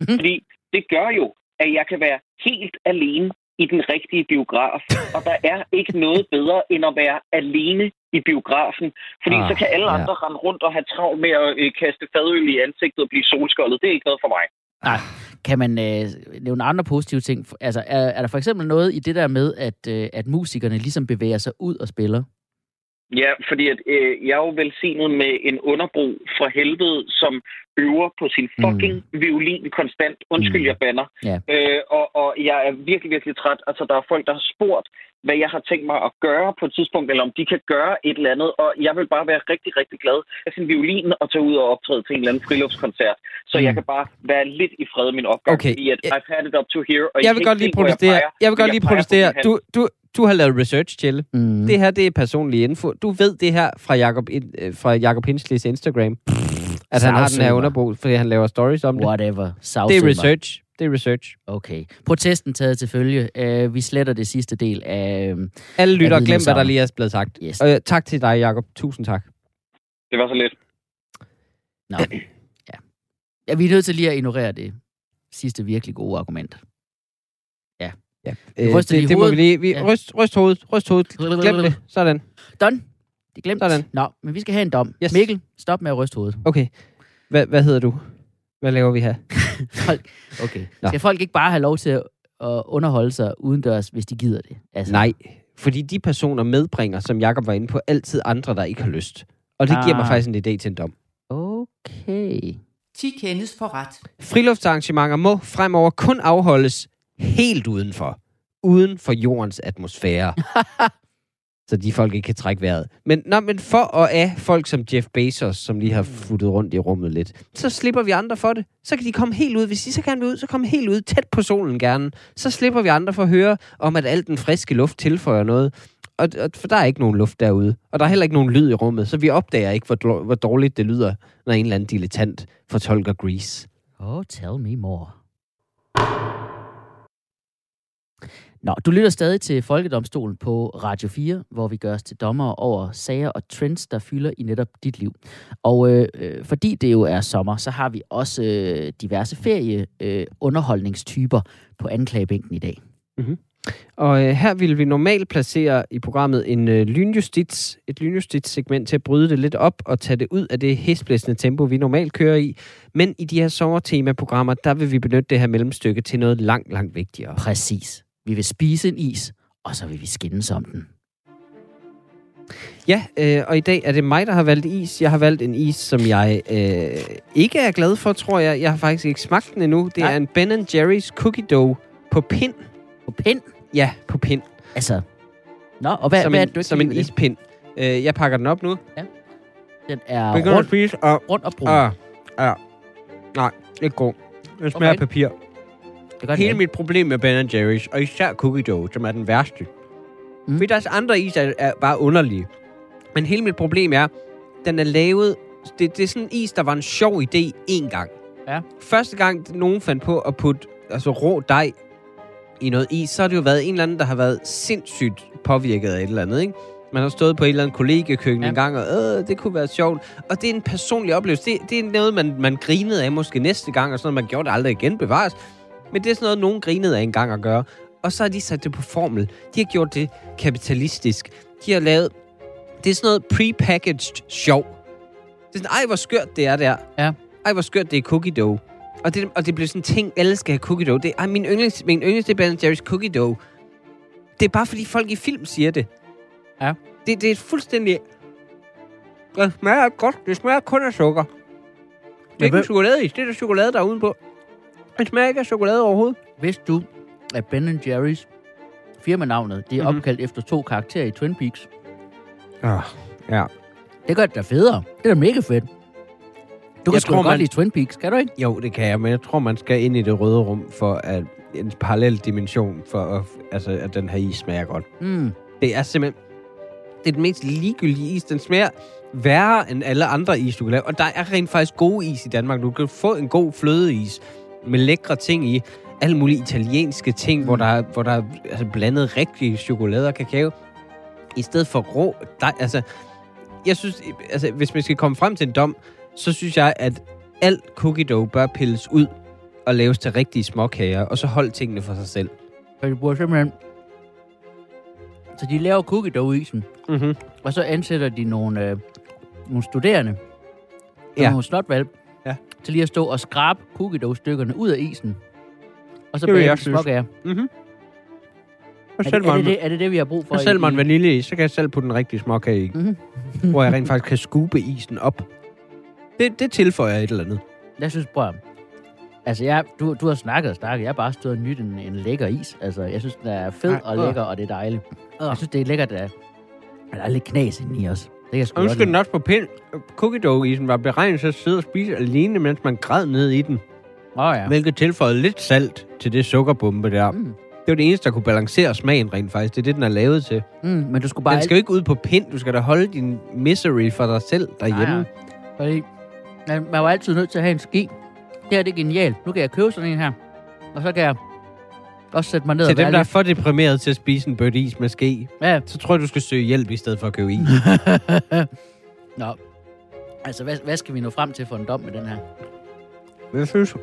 Fordi det gør jo, at jeg kan være helt alene i den rigtige biograf. Og der er ikke noget bedre, end at være alene i biografen. Fordi Ah, ah, så kan alle ja. andre rende rundt og have travlt med at øh, kaste fadøl i ansigtet og blive solskoldet. Det er ikke noget for mig. Nej. Kan man øh, nævne andre positive ting? Altså, er, er der for eksempel noget i det der med, at, øh, at musikerne ligesom bevæger sig ud og spiller? Ja, fordi at, øh, jeg er jo velsignet med en underbro fra helvede, som øver på sin fucking mm. violin konstant. Undskyld, Mm. mm. jeg banner. Ja. Øh, og, og jeg er virkelig, virkelig træt. Altså, der er folk, der har spurgt, hvad jeg har tænkt mig at gøre på et tidspunkt, eller om de kan gøre et eller andet. Og jeg vil bare være rigtig, rigtig glad af sin violin og tage ud og optræde til en eller anden friluftskoncert. Så Mm. mm. jeg kan bare være lidt i fred med min opgave, Okay. fordi at I've had it up to here. Og Jeg kan vil godt lige protestere. peger, Jeg vil godt lige protestere. Du, du, du har lavet research, Tjelle. Mm. Det her, det er personlig info. Du ved det her fra Jacob, øh, fra Jacob Hinsleys Instagram. At han har den her Savsøger. underbo, fordi han laver stories om det. Whatever. Det Savsøger er research. Det er research. Okay. Protesten taget til følge. Uh, vi sletter det sidste del af... øhm, Alle lytter, glem hvad der lige er blevet sagt. Yes. Øh, tak til dig, Jacob. Tusind tak. Det var så lidt. Nå. Ja. ja, vi er nødt til lige at ignorere det sidste virkelig gode argument. Ja. Du ryster det, lige det må vi hovedet. lige... Vi, Ja. ryst, ryst hovedet. Ryst hovedet. Glem det. Sådan. Done. Det er glemt. Sådan. Nå, men vi skal have en dom. Yes. Mikkel, stop med at ryste hovedet. Okay. Hvad, hvad hedder du? Hvad laver vi her? Folk, okay. Nå. Skal folk ikke bare have lov til at underholde sig udendørs, hvis de gider det? Altså, Nej. Fordi de personer medbringer, som Jacob var inde på, altid andre, der ikke har lyst. Og det giver mig Ah. faktisk en idé til en dom. Okay. 10 kendes for ret. Friluftsarrangementer må fremover kun afholdes helt udenfor. Uden for jordens atmosfære. så de folk ikke kan trække vejret. Men, nå, men for at af folk som Jeff Bezos, som lige har futtet rundt i rummet lidt, så slipper vi andre for det. Så kan de komme helt ud. Hvis de så gerne vil ud, så komme helt ud, tæt på solen gerne. Så slipper vi andre for at høre om, at al den friske luft tilføjer noget. Og, og, for der er ikke nogen luft derude. Og der er heller ikke nogen lyd i rummet, så vi opdager ikke, hvor, hvor dårligt det lyder, når en eller anden dilettant fortolker Grease. Oh, tell me more. Nå, du lytter stadig til Folkedomstolen på Radio 4, hvor vi gør os til dommer over sager og trends, der fylder i netop dit liv. Og øh, øh, fordi det jo er sommer, så har vi også øh, diverse ferie øh, underholdningstyper på anklagebænken i dag. Og øh, her vil vi normalt placere i programmet en øh, lynjustits, et lynjustits-segment til at bryde det lidt op og tage det ud af det hæsblæsende tempo, vi normalt kører i. Men i de her sommertema-programmer, der vil vi benytte det her mellemstykke til noget langt, langt vigtigere. Præcis. Vi vil spise en is, og så vil vi skændes om den. Ja, øh, og i dag er det mig, der har valgt is. Jeg har valgt en is, som jeg øh, ikke er glad for, tror jeg. Jeg har faktisk ikke smagt den endnu. Det Nej. er en Ben Jerry's Cookie Dough på pind. På pind. Ja, på pind. Altså, Nå, og hvad, som hvad er en, det, du som en ispind. Øh, jeg pakker den op nu. den? Den er Begynder at spise, og... rundt og brun. Ah, ja. Nej, ikke god. Den smager Okay. af papir. Det gør Hele mit problem med Ben Jerry's, og især Cookie Dough, som er den værste. Mm. Fordi deres andre is er, er bare underlige. Men hele mit problem er, den er lavet... Det, det er sådan en is, der var en sjov idé én gang. Ja. Første gang, nogen fandt på at putte altså, rå dej i noget is, så har det jo været en eller anden, der har været sindssygt påvirket af et eller andet, ikke? Man har stået på et eller andet kollegekøkken ja. en gang, og øh, det kunne være sjovt. Og det er en personlig oplevelse. Det, det er noget, man, man grinede af måske næste gang, og sådan noget, man gjorde det aldrig igen bevares. Men det er sådan noget, nogen grinede af en gang at gøre. Og så har de sat det på formel. De har gjort det kapitalistisk. De har lavet... Det er sådan noget prepackaged sjov. Det er sådan, ej, hvor skørt det er der. Ja. Ej, hvor skørt det er cookie dough. Og det, og det bliver sådan en ting, alle skal have cookie dough. Det, ej, min yndlings, min yndlings, det er Ben Jerry's cookie dough. Det er bare fordi folk i film siger det. Ja. Det, det er fuldstændig... Det smager godt. Det smager kun af sukker. Det er ikke en chokoladeis. Det er der chokolade, der er udenpå. Det smager ikke af chokolade overhovedet. Vidste du, at Ben Jerry's firmanavnet, det er Mhm. opkaldt efter to karakterer i Twin Peaks? Ah, ja. Det gør det da federe. Det er da mega fedt. Du kan Jeg sgu tror, godt man- lide Twin Peaks, kan du ikke? Jo, det kan jeg, men jeg tror, man skal ind i det røde rum for at en parallel dimension, for at, altså, at den her is smager godt. Mm. Det er simpelthen... Det er den mest ligegyldige is. Den smager værre end alle andre is, du kan lave. Og der er rent faktisk gode is i Danmark. Du kan få en god flødeis med lækre ting i. Alle mulige italienske ting, mm. hvor der er, hvor der er altså, blandet rigtig chokolade og kakao. I stedet for rå... Der, altså, jeg synes, altså, hvis man skal komme frem til en dom, så synes jeg, at alt cookie dough bør pilles ud og laves til rigtige småkager, og så hold tingene for sig selv. Så de bruger simpelthen... Så de laver cookie dough isen, Mm-hmm. og så ansætter de nogle, øh, nogle studerende, ja. Nogle slotvalg, Ja. Til lige at stå og skrabe cookie dough stykkerne ud af isen. Og så Det bage jeg synes. småkager. Mm-hmm. Er, det- er, det, det, er det det, vi har brug for? Selv i- mig en vanilje i, så kan jeg selv putte en rigtig småkage i. Mhm. hvor jeg rent faktisk kan skube isen op. Det, det tilføjer et eller andet. Jeg synes, prøv at- Altså, jeg, du, du har snakket og snakket. Jeg har bare stået og nydt en, en lækker is. Altså, jeg synes, den er fed Ej, og øh. lækker, og det er dejligt. Jeg synes, det er lækkert, at der er lidt knas i os. Det jeg sgu den også på pind. Cookie dough-isen var beregnet til at sidde og spise alene, mens man græd ned i den. Åh oh, ja. Hvilket tilføjede lidt salt til det sukkerbombe der. Mm. Det var det eneste, der kunne balancere smagen rent faktisk. Det er det, den er lavet til. Mm, men du skulle bare... Den skal jo ikke ud på pind. Du skal da holde din misery for dig selv derhjemme. Nej, nej. Fordi, man, man var altid nødt til at have en ski. Det her det er genialt. Nu kan jeg købe sådan en her. Og så kan jeg også sætte mig ned Til og være dem, der er lidt... for deprimeret til at spise en bøtte is med ske, Ja. så tror jeg, du skal søge hjælp i stedet for at købe is. Nå. Altså, hvad, hvad skal vi nå frem til for en dom med den her? Jeg synes,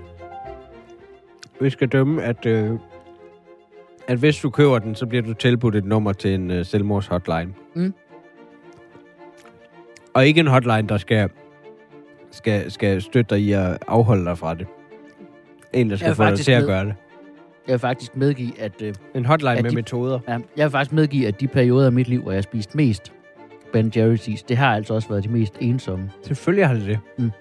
vi skal dømme, at, øh, at hvis du køber den, så bliver du tilbudt et nummer til en øh, selvmordshotline. Mm. Og ikke en hotline, der skal, skal, skal støtte dig i at afholde dig fra det. En, der Jeg skal er få dig faktisk til at med. gøre det. Jeg vil faktisk medgive, at... Øh, En hotline med de- metoder. ja, jeg vil faktisk medgive, at de perioder af mit liv, hvor jeg har spist mest Ben Jerry's det har altså også været de mest ensomme. Selvfølgelig har det det.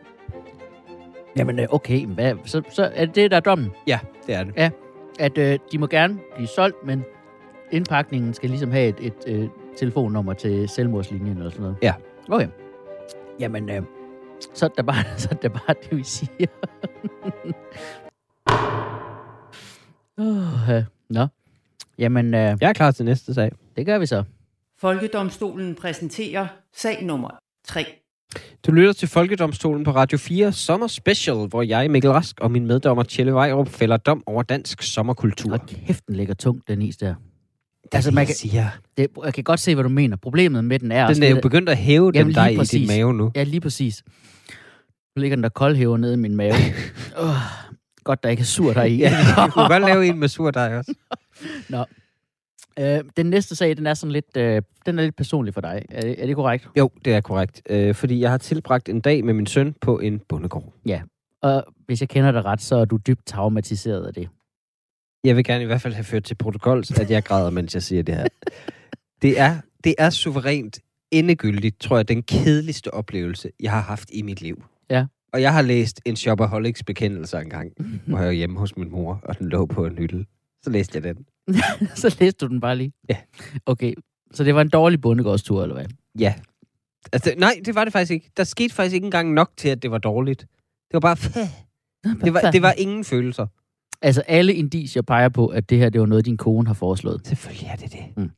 Jamen, øh, okay, hvad, så, så er det det, der er dommen. Ja, det er det. At øh, de må gerne blive solgt, men indpakningen skal ligesom have et, et øh, telefonnummer til selvmordslinjen eller sådan noget. Ja. Okay. Jamen, øh, så er det bare, så er det, bare det, vi siger. oh, Nå. Jamen, øh, Jeg er klar til næste sag. det gør vi så. Folkedomstolen præsenterer sag nummer 3. Du lytter til Folkedomstolen på Radio 4 Sommer Special, hvor jeg, Mikkel Rask og min meddommer Tjelle Vejrup fælder dom over dansk sommerkultur. Og kæft, den ligger tungt, den is der. Det altså, man kan- siger. Det, jeg kan godt se, hvad du mener. Problemet med den er... også Den er jo lidt- begyndt at hæve Jamen, den lige dig i din præcis. mave nu. Ja, lige præcis. Nu ligger den der koldhæver nede i min mave. oh, godt, der ikke er sur der i. Ja, du kunne godt lave en med surdej også. øh, den næste sag, den er sådan lidt, øh, den er lidt personlig for dig. Er det, er det korrekt? Jo, det er korrekt. Øh, fordi jeg har tilbragt en dag med min søn på en bondegård. Og hvis jeg kender dig ret, så er du dybt traumatiseret af det. Jeg vil gerne i hvert fald have ført til protokols, at jeg græder, mens jeg siger det her. Det er, det er suverænt endegyldigt, tror jeg, den kedeligste oplevelse, jeg har haft i mit liv. Ja. Og jeg har læst en Shopaholics bekendelse engang, hvor jeg var hjemme hos min mor, og den lå på en hylde. Så læste jeg den. så læste du den bare lige? Ja. Okay, så det var en dårlig bondegårdstur, eller hvad? Ja. Altså, nej, det var det faktisk ikke. Der skete faktisk ikke engang nok til, at det var dårligt. Det var bare... Det var, det var ingen følelser. Altså, alle indicier peger på, at det her, det var noget, din kone har foreslået. Selvfølgelig er det det. Mm.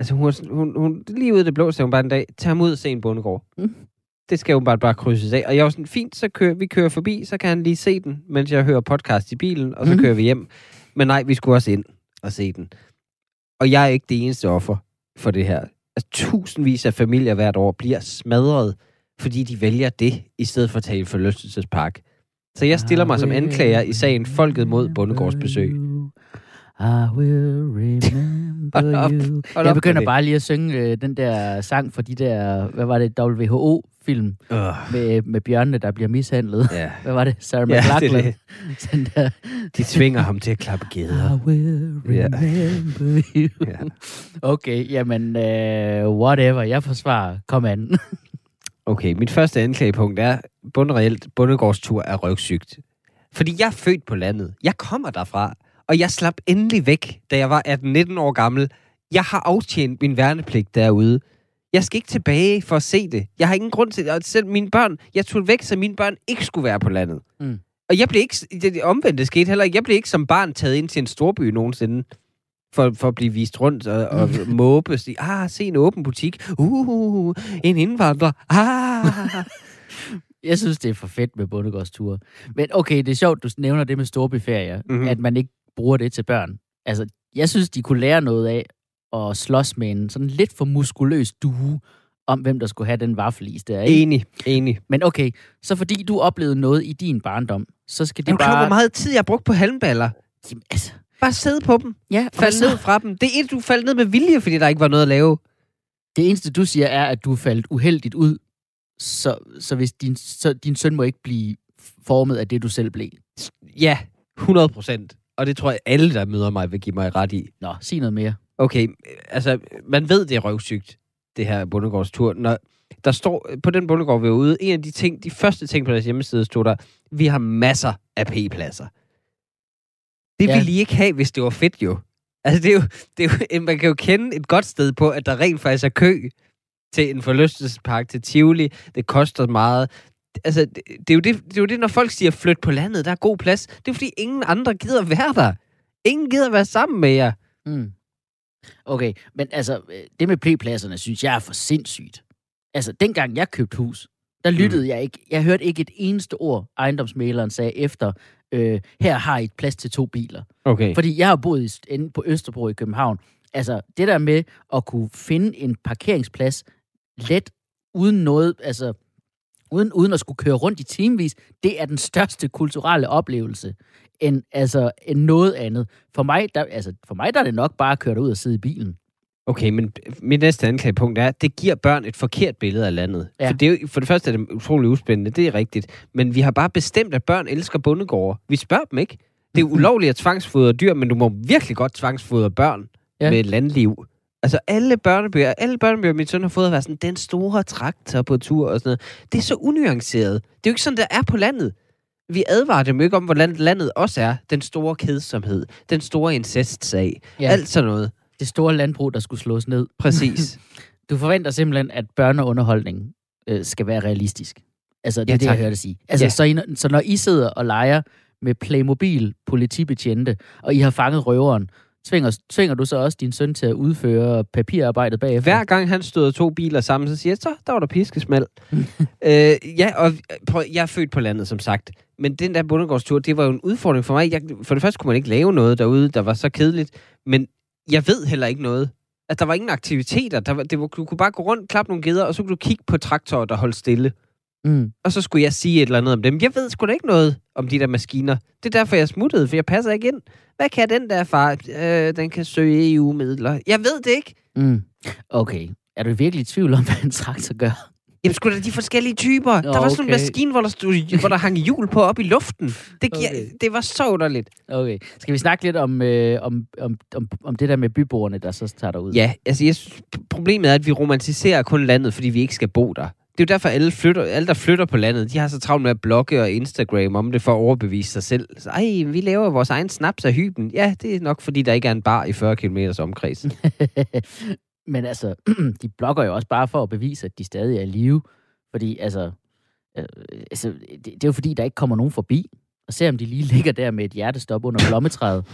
Altså, hun, hun, hun, lige ud af det blå, sagde hun bare en dag, tag ham ud og se en bondegård. Mm. Det skal jo bare, bare krydses af. Og jeg var sådan, fint, så kører, vi kører forbi, så kan han lige se den, mens jeg hører podcast i bilen, og så Mhm. kører vi hjem. Men nej, vi skulle også ind og se den. Og jeg er ikke det eneste offer for det her. Altså, tusindvis af familier hvert år bliver smadret, fordi de vælger det, i stedet for at tage i forlystelsespark. Så jeg stiller mig som anklager i sagen Folket mod Bondegårdsbesøg. I will remember you. Jeg begynder bare lige at synge øh, den der sang for de der, hvad var det, WHO-film Øh, med, med bjørnene, der bliver mishandlet. ja. Hvad var det? Sarah Ja, det er McLachlan. den der, De tvinger ham til at klappe gæder. I will remember you. Ja. Okay, jamen, øh, whatever. Jeg forsvarer. Kom an. Okay, mit første anklagepunkt er, bundreelt bundegårdstur er røvsygt. Fordi jeg er født på landet. Jeg kommer derfra. Og jeg slap endelig væk, da jeg var 18-19 år gammel. Jeg har aftjent min værnepligt derude. Jeg skal ikke tilbage for at se det. Jeg har ingen grund til det. Og selv mine børn, jeg tog væk, så mine børn ikke skulle være på landet. Mm. Og jeg blev ikke, det omvendte skete heller ikke. Jeg blev ikke som barn taget ind til en storby nogensinde. For, for at blive vist rundt og, og måbe. Sige, ah, se en åben butik. Uh, en indvandrer. Ah. Jeg synes, det er for fedt med bondegårdsture. Men okay, det er sjovt, du nævner det med storbyferier, Mhm. mm-hmm. at man ikke bruger det til børn. Altså, jeg synes, de kunne lære noget af at slås med en sådan lidt for muskuløs due om, hvem der skulle have den vaffelis der, ikke? Enig, enig. Men okay, så fordi du oplevede noget i din barndom, så skal Det bare... bare... hvor meget tid jeg har brugt på halmballer. Jamen, altså, Bare sidde på dem. ja, og Fald så, ned fra dem. Det er du faldt ned med vilje, fordi der ikke var noget at lave. det eneste, du siger, er, at du faldet uheldigt ud, så, så, hvis din, så din søn må ikke blive formet af det, du selv blev. Ja, 100 procent. Og det tror jeg, alle, der møder mig, vil give mig ret i. Nå, sig noget mere. Okay, altså, man ved, det er røvsygt, det her bundegårdstur. Når der står, på den bundegård, vi var ude, en af de ting, de første ting på deres hjemmeside, stod der, vi har masser af P-pladser. Det Ja. ville I ikke have, hvis det var fedt jo. Altså, det er jo, det er jo, man kan jo kende et godt sted på, at der rent faktisk er kø til en forlystelsespark til Tivoli. Det koster meget. Altså, det, det, er jo det, det er jo det, når folk siger, flyt på landet, der er god plads. Det er fordi, ingen andre gider være der. Ingen gider være sammen med jer. Mm. Okay, men altså, øh, det med P-pladserne, synes jeg er for sindssygt. Altså, dengang jeg købte hus, der lyttede mm. jeg ikke, jeg hørte ikke et eneste ord, ejendomsmæleren sagde efter, øh, her har I et plads til to biler. Okay. Fordi jeg har boet inde på Østerbro i København. Altså, det der med at kunne finde en parkeringsplads let, uden noget, altså, uden, uden at skulle køre rundt i timevis, det er den største kulturelle oplevelse end, altså, end noget andet. For mig, der, altså, for mig der er det nok bare at køre ud og sidde i bilen. Okay, men mit næste anklagepunkt er, at det giver børn et forkert billede af landet. Ja. For, det er jo, for det første er det utrolig uspændende, det er rigtigt. Men vi har bare bestemt, at børn elsker bondegårde. Vi spørger dem ikke. Det er ulovligt at tvangsfodre dyr, men du må virkelig godt tvangsfodre børn Ja. med landliv. Altså alle børnebøger, alle børnebøger, min søn har fået, har været sådan, den store traktor på tur og sådan noget. Det er så unuanceret. Det er jo ikke sådan, der er på landet. Vi advarer dem ikke om, hvordan landet også er. Den store kedsomhed, den store incestsag, Ja. alt sådan noget. Det store landbrug, der skulle slås ned. Præcis. Du forventer simpelthen, at børneunderholdning øh, skal være realistisk. Altså, det Ja, er det, jeg tak. hørte sige. Altså, Ja. så, I, så når I sidder og leger med Playmobil politibetjente, og I har fanget røveren, Tvinger, tvinger du så også din søn til at udføre papirarbejdet bagefter? Hver gang han støder to biler sammen, så siger jeg, så der var der piskesmæld. øh, ja, og prøv, jeg er født på landet, som sagt. Men den der bundegårdstur, det var jo en udfordring for mig. Jeg, for det første kunne man ikke lave noget derude, der var så kedeligt. Men jeg ved heller ikke noget. At der var ingen aktiviteter. Der var, det var, du kunne bare gå rundt, klappe nogle geder, og så kunne du kigge på traktorer, der holdt stille. Mm. Og så skulle jeg sige et eller andet om dem. Jeg ved sgu da ikke noget om de der maskiner. Det er derfor, jeg smuttede, for jeg passer ikke ind. Hvad kan den der far? Øh, den kan søge EU-midler. Jeg ved det ikke. Mm. Okay. Er du virkelig i tvivl om, hvad en traktor gør? Jamen, skulle da de forskellige typer. Nå, der var sådan en maskine, hvor der, stod, hvor der hang hjul på op i luften. Det, giver, Okay. det var så underligt. Okay. Skal vi snakke lidt om, øh, om, om, om, om det der med byboerne, der så tager derud? Ja, altså, jeg, synes, problemet er, at vi romantiserer kun landet, fordi vi ikke skal bo der. Det er jo derfor, alle, flytter, alle, der flytter på landet, de har så travlt med at blogge og Instagram om det for at overbevise sig selv. Så, Ej, vi laver vores egen snaps af hyben. Ja, det er nok, fordi der ikke er en bar i 40 km omkreds. Men altså, de blogger jo også bare for at bevise, at de stadig er i live. Fordi altså, øh, altså det, det er jo fordi, der ikke kommer nogen forbi. Og se om de lige ligger der med et hjertestop under blommetræet.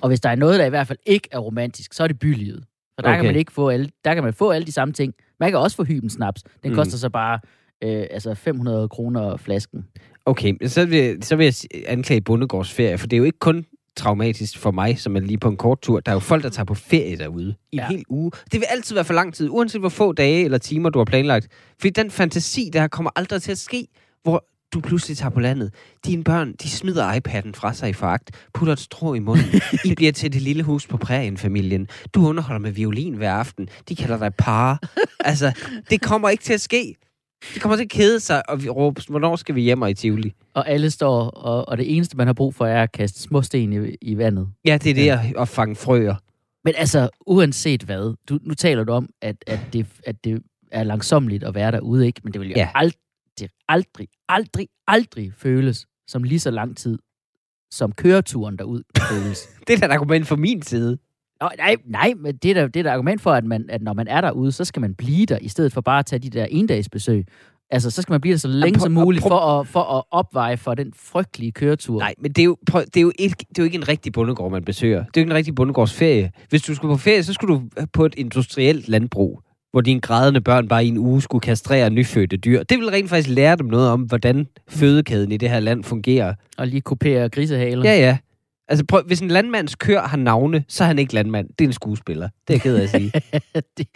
og hvis der er noget, der i hvert fald ikke er romantisk, så er det bylivet. For der, okay. Kan man ikke få alle, der kan man få alle de samme ting. Man kan også få hyben snaps. Den Mm. koster så bare øh, altså 500 kroner flasken. Okay, så vil, så vil jeg anklage bondegårdsferie, for det er jo ikke kun traumatisk for mig, som er lige på en kort tur. Der er jo folk, der tager på ferie derude i ja. Ja. en hel uge. Det vil altid være for lang tid, uanset hvor få dage eller timer, du har planlagt. Fordi den fantasi, der kommer aldrig til at ske, hvor du pludselig tager på landet. Dine børn, de smider iPad'en fra sig i foragt, putter et strå i munden. I bliver til det lille hus på prærien, familien. Du underholder med violin hver aften. De kalder dig par. altså, det kommer ikke til at ske. De kommer til at kede sig og vi råbe, hvornår skal vi hjem og i Tivoli? Og alle står, og, og det eneste, man har brug for, er at kaste små sten i, i vandet. Ja, det er det at, at fange frøer. Men altså, uanset hvad, du, nu taler du om, at, at, det, at det er langsomligt at være derude, ikke? Men det vil jo ja. aldrig, aldrig, aldrig, aldrig føles som lige så lang tid, som køreturen derud føles. Det er da et argument fra min side. Nå, nej, nej, men det er da det er da argument for, at, man, at når man er derude, så skal man blive der, i stedet for bare at tage de der endagsbesøg. Altså, så skal man blive der så længe som muligt, for at, for at opveje for den frygtelige køretur. Nej, men det er, jo, det, er jo ikke, det er jo ikke en rigtig bondegård, man besøger. Det er jo ikke en rigtig bondegårdsferie. Hvis du skulle på ferie, så skulle du på et industrielt landbrug, hvor dine grædende børn bare i en uge skulle kastrere nyfødte dyr. Det vil rent faktisk lære dem noget om, hvordan fødekæden i det her land fungerer. Og lige kopiere grisehaler. Ja, ja. Altså prøv, hvis en landmands kør har navne, så er han ikke landmand. Det er en skuespiller. Det er jeg ked af at sige. det,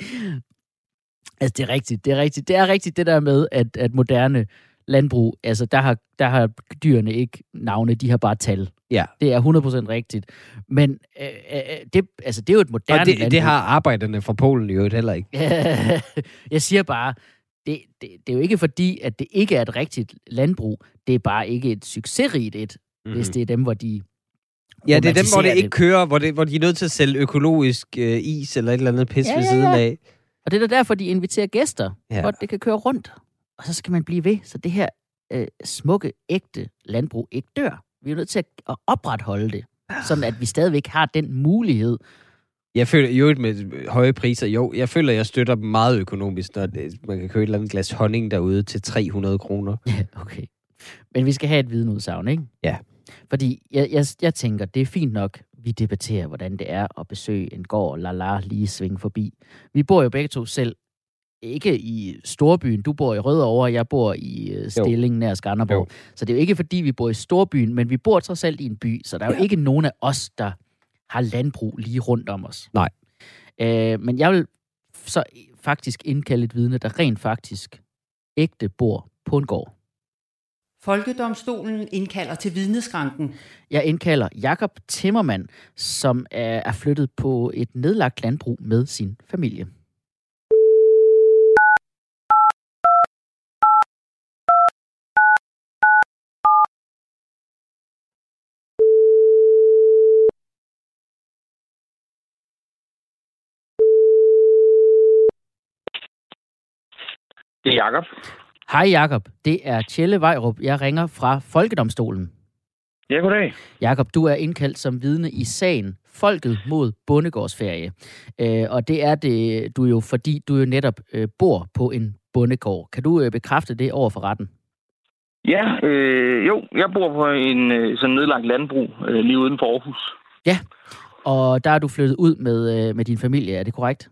altså, det er rigtigt. Det er rigtigt. Det er rigtigt det der med, at, at moderne landbrug, altså der har, der har dyrene ikke navne, de har bare tal. Ja. Det er 100% rigtigt. Men øh, øh, det, altså, det er jo et moderne Og det, landbrug. det har arbejderne fra Polen jo heller ikke. Jeg siger bare, det, det, det er jo ikke fordi, at det ikke er et rigtigt landbrug. Det er bare ikke et succesrigt et, mm. hvis det er dem, hvor de Ja, det er dem, hvor det ikke kører, hvor, det, hvor de er nødt til at sælge økologisk øh, is eller et eller andet pis Ja, ved ja, siden ja. af. Og det er da derfor, de inviterer gæster, Ja. ja. at det kan køre rundt. Og så skal man blive ved, så det her øh, smukke, ægte landbrug ikke dør. Vi er nødt til at, at opretholde det, sådan at vi stadigvæk har den mulighed. Jeg føler jo med høje priser, jo, jeg føler, jeg støtter dem meget økonomisk, når man kan købe et eller andet glas honning derude til 300 kroner. okay. Men vi skal have et vidneudsagn, ikke? Ja. Fordi jeg, jeg, jeg tænker, det er fint nok, vi debatterer, hvordan det er at besøge en gård, la la, lige svinge forbi. Vi bor jo begge to selv, ikke i storbyen. Du bor i Rødovre, jeg bor i uh, Stilling nær Skanderborg. Jo. Så det er jo ikke, fordi vi bor i storbyen, men vi bor trods alt i en by, så der er jo ikke nogen af os, der har landbrug lige rundt om os. Nej. Øh, men jeg vil så faktisk indkalde et vidne, der rent faktisk ægte bor på en gård. Folkedomstolen indkalder til vidneskranken. Jeg indkalder Jakob Timmermann, som er flyttet på et nedlagt landbrug med sin familie. Det er Jacob. Hej Jakob, det er Tjelle Vejrup. Jeg ringer fra Folkedomstolen. Ja, goddag. Jakob, du er indkaldt som vidne i sagen Folket mod bondegårdsferie. Øh, og det er det, du jo, fordi du jo netop øh, bor på en bondegård. Kan du øh, bekræfte det over for retten? Ja, øh, jo, jeg bor på en øh, sådan nedlagt landbrug øh, lige uden for Aarhus. Og der er du flyttet ud med, øh, med din familie, er det korrekt?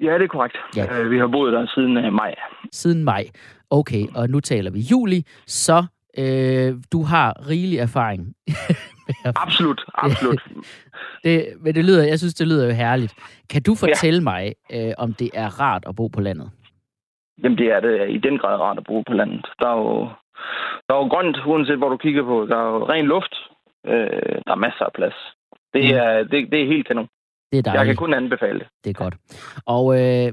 Ja, det er korrekt. Ja. Øh, vi har boet der siden øh, maj. Siden maj. Okay, og nu taler vi juli, så øh, du har rigelig erfaring. Absolut, absolut. det, men det lyder, jeg synes, det lyder jo herligt. Kan du fortælle ja. mig, øh, om det er rart at bo på landet? Jamen, det er det i den grad rart at bo på landet. Der er jo, der er jo grønt, uanset hvor du kigger på. Der er jo ren luft. Øh, der er masser af plads. Det Mm. er, det, det er helt kanon. Det er Jeg kan dejligt. kun anbefale det. Det er godt. Og øh,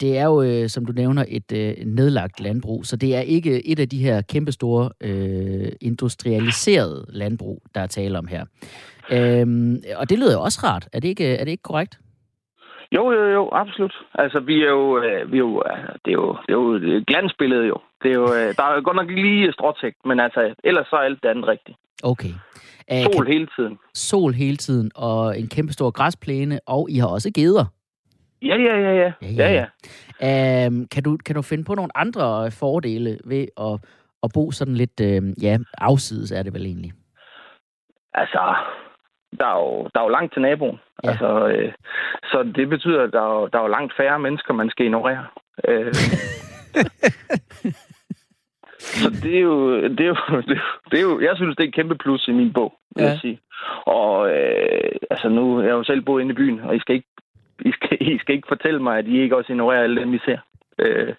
det er jo, øh, som du nævner, et øh, nedlagt landbrug, så det er ikke et af de her kæmpestore øh, industrialiserede landbrug, der er tale om her. Øhm, og det lyder jo også rart. Er det ikke, er det ikke korrekt? Jo, jo, jo, absolut. Altså, vi er jo, øh, vi er jo, det er jo, det er jo et glansbillede jo. Det er jo, øh, der er godt nok lige stråtægt, men altså, ellers så er alt det andet rigtigt. Okay. Æh, Sol hele tiden. sol hele tiden, og en kæmpestor græsplæne, og I har også geder. Ja, ja, ja, ja. Ja, Ja, ja. Øhm, kan, du, kan du finde på nogle andre fordele ved at, at bo sådan lidt, øh, ja, afsides er det vel egentlig? Altså, der er jo, der er jo langt til naboen. Ja. Ja. Altså, øh, så det betyder, at der er, jo- der er jo langt færre mennesker, man skal ignorere. Øh. så det er, jo, det, er jo, det, er jo, det. Jeg synes, det er et kæmpe plus i min bog, vil Ja. jeg sige. Og øh, altså nu, jeg har jo selv boet inde i byen, og I skal ikke, I skal, I skal ikke fortælle mig, at I ikke også ignorerer alle dem, I ser. Øh,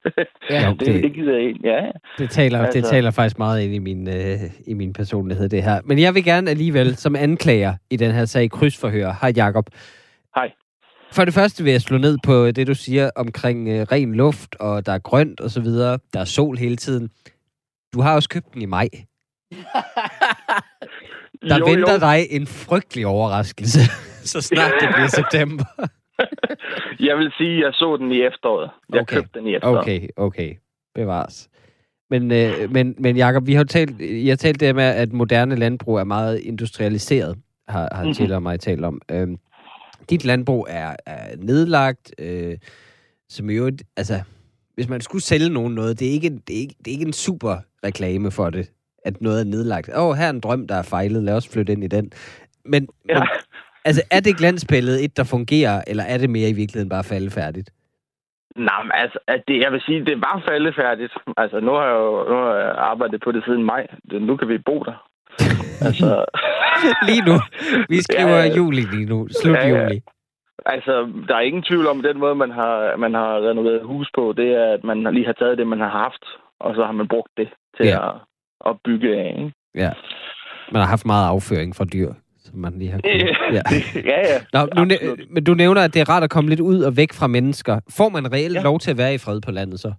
Ja, det, det gider jeg ikke. Ja, ja. Det taler, altså... det taler faktisk meget ind i min, øh, i min personlighed, det her. Men jeg vil gerne alligevel, som anklager i den her sag, krydsforhør. Hej, Jacob. Hej. For det første vil jeg slå ned på det, du siger omkring øh, ren luft, og der er grønt og så videre. Der er sol hele tiden. Du har også købt den i maj. Der Jo, venter jo. dig en frygtelig overraskelse, så snart det bliver september. Jeg vil sige, at jeg så den i efteråret. Jeg Okay. købte den i efteråret. Okay, okay. Bevares. Men, øh, men, men Jacob, vi har jo talt, jeg har talt det med, at moderne landbrug er meget industrialiseret, har, har Mhm. Tjelle og mig talt om. Øhm, dit landbrug er, er nedlagt, øh, som jo, altså, hvis man skulle sælge nogen noget, det er ikke, det er ikke, det er ikke en super reklame for det, at noget er nedlagt. Åh, oh, her er en drøm, der er fejlet, lad os flytte ind i den. Men, Ja. men altså, er det glansbilledet et, der fungerer, eller er det mere i virkeligheden bare faldefærdigt? Nej, men altså, at det, jeg vil sige, det var faldefærdigt. Altså, nu har jeg jo nu har jeg arbejdet på det siden maj. Nu kan vi bo der. altså, lige nu. Vi skriver Ja, juli lige nu. Slut ja. juli. altså, der er ingen tvivl om, den måde, man har, man har renoveret hus på, det er, at man lige har taget det, man har haft, og så har man brugt det til Ja. at, at bygge af. Ikke? Ja. Man har haft meget afføring fra dyr, som man lige har kunnet. Ja. ja, ja. Nå, nu, Absolut. men du nævner, at det er rart at komme lidt ud og væk fra mennesker. Får man reelt. Ja. lov til at være i fred på landet så?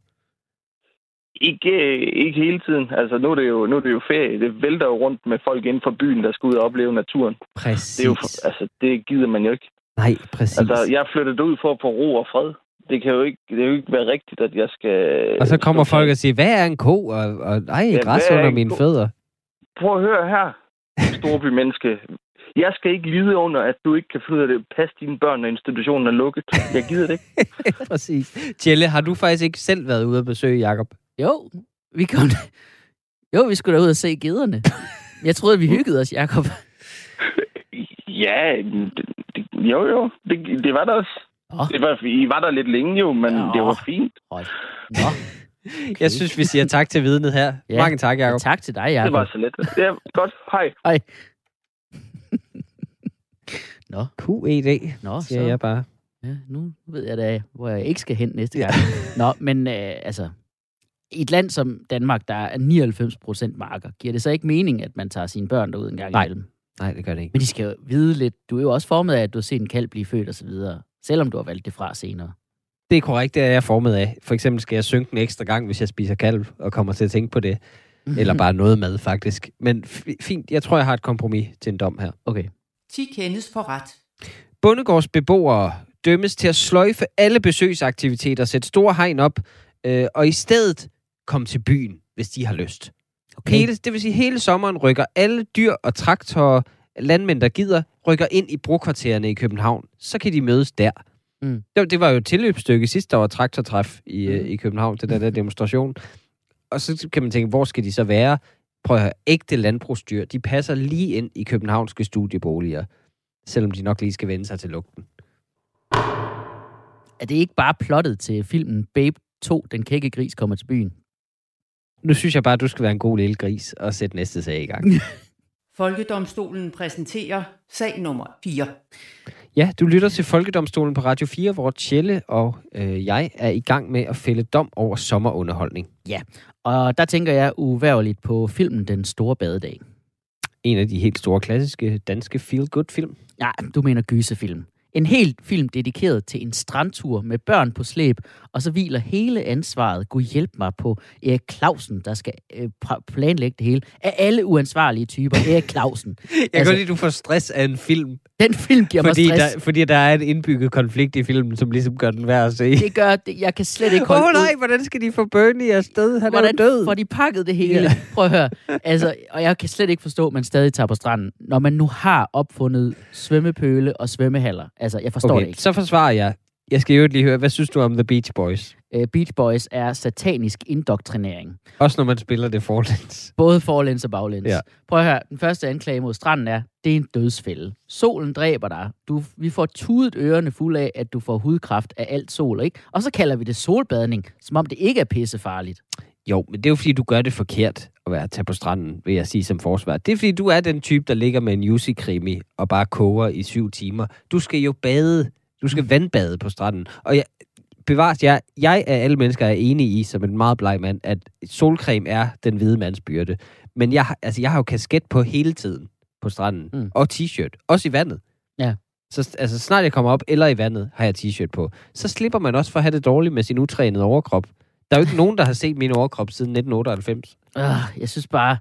Ikke, ikke hele tiden. Altså, nu er, det jo, nu er det jo ferie. Det vælter jo rundt med folk inden for byen, der skal ud og opleve naturen. Præcis. Det, er jo, altså, det gider man jo ikke. Nej, præcis. Altså, jeg flyttede ud for at få ro og fred. Det kan jo ikke, det kan jo ikke være rigtigt, at jeg skal... og så kommer folk og siger, hvad er en ko? Og, og ej, Ja, græs er under mine ko? fødder. Prøv at høre her, storby menneske. Jeg skal ikke lide under, at du ikke kan af det. Pas dine børn, når institutionen er lukket. Jeg gider det ikke. præcis. Tjelle, har du faktisk ikke selv været ude at besøge Jakob? Jo, vi kom... Jo, vi skulle da ud og se gederne. Jeg troede, vi hyggede os, Jacob. Ja, det, det, jo jo, det, det var der også. Nå. Det var, I var der lidt længe jo, men Ja. det var fint. Hold. Nå, Okay. Jeg synes, vi siger tak til vidnet her. Ja. Ja. Mange tak, ja, Jacob. tak til dig, Det Jacob. var så let. Ja, godt. Hej. Nå, QED, nå, siger så... jeg bare. Ja, nu ved jeg da, hvor jeg ikke skal hen næste gang. Nå, men øh, altså, i et land som Danmark, der er 99 procent marker, giver det så ikke mening, at man tager sine børn derud en gang Nej. imellem? Nej, det gør det ikke. Men de skal jo vide lidt. Du er jo også formet af, at du har set en kalv blive født og så videre, selvom du har valgt det fra senere. Det er korrekt, det er jeg formet af. For eksempel skal jeg synke en ekstra gang, hvis jeg spiser kalv, og kommer til at tænke på det. Eller bare noget mad, faktisk. Men fint, jeg tror, jeg har et kompromis til en dom her. Okay. 10 kendes for ret. Bundegårds beboere dømmes til at sløjfe alle besøgsaktiviteter, sætte store hegn op, øh, og i stedet komme til byen, hvis de har lyst. okay. Hele, det vil sige, hele sommeren rykker alle dyr og traktorer, landmænd, der gider, rykker ind i brokvartererne i København. Så kan de mødes der. Mm. Det, det var jo et tilløbsstykke sidste år, traktortræf i, Mm. mm. i København, til den der demonstration. Og så kan man tænke, hvor skal de så være? Prøv at høre, ægte landbrugsdyr, de passer lige ind i københavnske studieboliger. selvom de nok lige skal vende sig til lugten. Er det ikke bare plottet til filmen Babe 2, Den kække gris kommer til byen? Nu synes jeg bare, at du skal være en god lille gris og sætte næste sag i gang. Folkedomstolen præsenterer sag nummer 4. Ja, du lytter til Folkedomstolen på Radio 4, hvor Tjelle og øh, jeg er i gang med at fælde dom over sommerunderholdning. Og der tænker jeg uværligt på filmen Den Store Badedag. En af de helt store klassiske danske feel-good-film. Ja, du mener gyserfilm. En helt film dedikeret til en strandtur med børn på slæb, og så hviler hele ansvaret, Gud hjælp mig, på Erik Clausen, der skal øh, planlægge det hele. Af alle uansvarlige typer, Erik Clausen. Jeg kan Altså- godt lide, du får stress af en film, Den film giver mig fordi stress. der, fordi der er en indbygget konflikt i filmen, som ligesom gør den værd at se. Det gør, det, jeg kan slet ikke Åh holde oh, ud. nej, hvordan skal de få Bernie afsted? Han Hvordan er død. får de pakket det hele? Yeah. Prøv at høre. Altså, og jeg kan slet ikke forstå, at man stadig tager på stranden, når man nu har opfundet svømmepøle og svømmehaller. Altså, jeg forstår okay. det ikke. så forsvarer jeg. Jeg skal jo lige høre, hvad synes du om The Beach Boys? Uh, Beach Boys er satanisk indoktrinering. Også når man spiller det forlæns. Både forlæns og baglæns. Ja. Prøv at høre. Den første anklage mod stranden er, det er en dødsfælde. Solen dræber dig. Du, vi får tudet ørerne fulde af, at du får hudkræft af alt sol, ikke? Og så kalder vi det solbadning, som om det ikke er pissefarligt. Jo, men det er jo fordi, du gør det forkert at være at tage på stranden, vil jeg sige som forsvar. Det er fordi, du er den type, der ligger med en juicy-krimi og bare koger i syv timer. Du skal jo bade. Du skal vandbade på stranden. Og jeg, bevares, jeg, jeg af alle mennesker er enig i, som en meget bleg mand, at solcreme er den hvide mands byrde. Men jeg, altså, jeg har jo kasket på hele tiden på stranden. Mm. Mm. Og t-shirt. Også i vandet. Ja. Så altså, snart jeg kommer op, eller i vandet, har jeg t-shirt på. Så slipper man også for at have det dårligt med sin utrænede overkrop. Der er jo ikke nogen, der har set min overkrop siden 1998. Øh, jeg synes bare,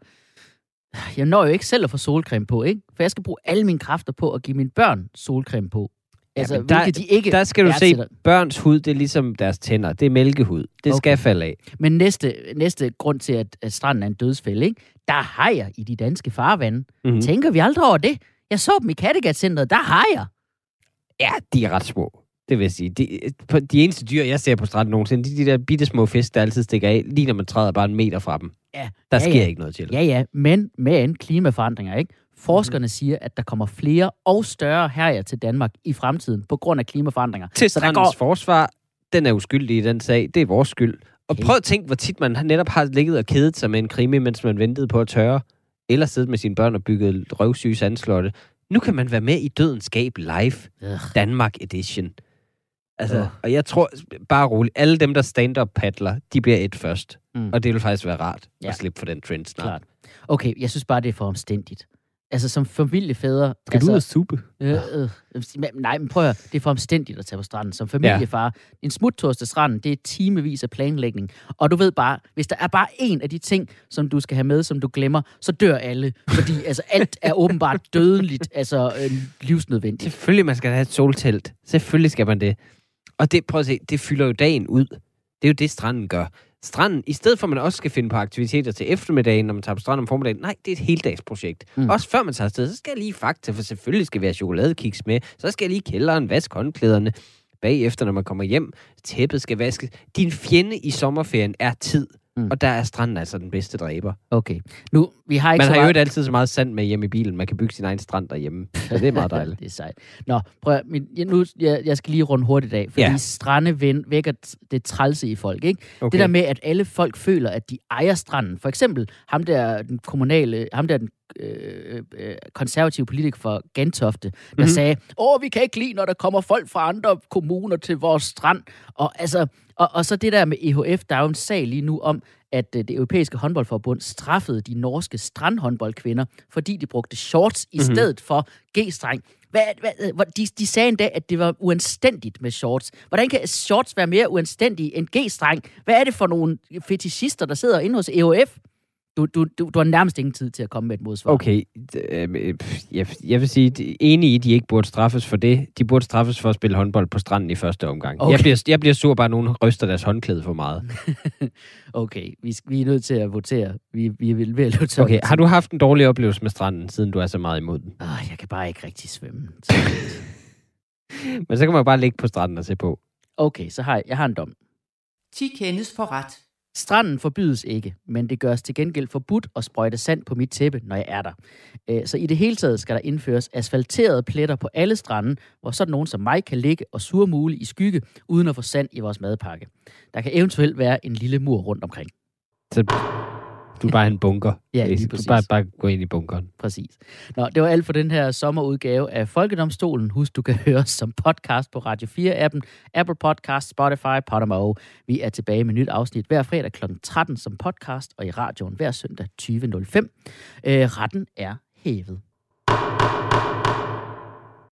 jeg når jo ikke selv at få solcreme på, ikke? For jeg skal bruge alle mine kræfter på at give mine børn solcreme på. Altså, men der- de ikke Der skal du se, børns hud, det er ligesom deres tænder. Det er mælkehud. Det Okay. skal falde af. Men næste, næste grund til, at, at stranden er en dødsfælde, ikke? Der er hajer i de danske farvande. Mm. Mm. Tænker vi aldrig over det? Jeg så dem i Kattegat-centret, der er hajer. Ja, de er ret små. Det vil jeg sige. De, de eneste dyr, jeg ser på stranden nogensinde, de, de der bitte små fisk, der altid stikker af, lige når man træder bare en meter fra dem. Ja, Der ja, sker ja. ikke noget til. Ja, ja, men med klimaforandringer, ikke? Forskerne mm. siger, at der kommer flere og større hajer til Danmark i fremtiden på grund af klimaforandringer. Til Så der går- forsvar, den er uskyldig i den sag. Det er vores skyld. Og Okay. prøv at tænke, hvor tit man netop har ligget og kedet sig med en krimi, mens man ventede på at tørre. Eller siddet med sine børn og bygget røvsyge sandslotte. Nu kan man være med i Dødens Skab live. Ugh. Danmark Edition. Altså, Åh. og jeg tror, bare roligt, alle dem, der stand-up paddler, de bliver et først. Mm. Og det vil faktisk være rart Ja. at slippe for den trend snart. Klart. Okay, jeg synes bare, det er for omstændigt. Altså, som familiefædre... Skal altså, du ud og suppe? Øh, øh, nej, men prøv at høre. Det er for omstændigt at tage på stranden. Som familiefar, ja. en smuttur til stranden, det er timevis af planlægning. Og du ved bare, hvis der er bare en af de ting, som du skal have med, som du glemmer, så dør alle. Fordi altså, alt er åbenbart dødeligt, altså øh, livsnødvendigt. Selvfølgelig, man skal have et soltelt. Selvfølgelig skal man det. Og det, prøv at se, det fylder jo dagen ud. Det er jo det, stranden gør. Stranden, i stedet for at man også skal finde på aktiviteter til eftermiddagen, når man tager på stranden om formiddagen, nej, det er et heldagsprojekt. Mm. Også før man tager afsted, så skal jeg lige fakta, for selvfølgelig skal vi have chokoladekiks med. Så skal jeg lige kælderen, vaske håndklæderne. Bagefter, når man kommer hjem, tæppet skal vaskes. Din fjende i sommerferien er tid. Mm. Og der er stranden altså den bedste dræber. Okay. Nu, vi har ikke Man så har jo ikke altid så meget sand med hjemme i bilen. Man kan bygge sin egen strand derhjemme. Så det er meget dejligt. det er sejt. Nå, prøv min, jeg, nu, jeg, jeg skal lige runde hurtigt af, fordi ja. Strande ven, vækker det trælse i folk, ikke? Okay. Det der med, at alle folk føler, at de ejer stranden. For eksempel ham der, den kommunale, ham der, den øh, øh, konservative politiker for Gentofte, der mm-hmm. Mhm. sagde, åh, vi kan ikke lide, når der kommer folk fra andre kommuner til vores strand. Og, altså, og, og så det der med EHF, der er jo en sag lige nu om, at øh, det europæiske håndboldforbund straffede de norske strandhåndboldkvinder, fordi de brugte shorts i Mhm. stedet for G-streng. Hvad, hvad, øh, de, de sagde endda, at det var uanstændigt med shorts. Hvordan kan shorts være mere uanstændige end G-streng? Hvad er det for nogle fetishister, der sidder inde hos EOF? Du, du, du, du har nærmest ingen tid til at komme med et modsvar. Okay, øh, pff, jeg, jeg vil sige, de- enig i, at de ikke burde straffes for det. De burde straffes for at spille håndbold på stranden i første omgang. Okay. Jeg, bliver, jeg bliver sur, bare at nogen ryster deres håndklæde for meget. Okay, vi, vi er nødt til at votere. Vi, vi er ved at løbe Okay, har du haft en dårlig oplevelse med stranden, siden du er så meget imod den? Ah, jeg kan bare ikke rigtig svømme. Men så kan man bare ligge på stranden og se på. Okay, så har jeg, jeg har en dom. 10 kendes for ret. Stranden forbydes ikke, men det gøres til gengæld forbudt at sprøjte sand på mit tæppe, når jeg er der. Så i det hele taget skal der indføres asfalterede pletter på alle strande, hvor sådan nogen som mig kan ligge og surmule i skygge, uden at få sand i vores madpakke. Der kan eventuelt være en lille mur rundt omkring. Så du er bare en bunker. Ja, lige du præcis. bare, bare gå ind i bunkeren. Præcis. Nå, det var alt for den her sommerudgave af Folkedomstolen. Husk, du kan høre os som podcast på Radio 4-appen, Apple Podcast, Spotify, Podimo. Vi er tilbage med nyt afsnit hver fredag kl. 13 som podcast, og i radioen hver søndag 20.05. Øh, retten er hævet.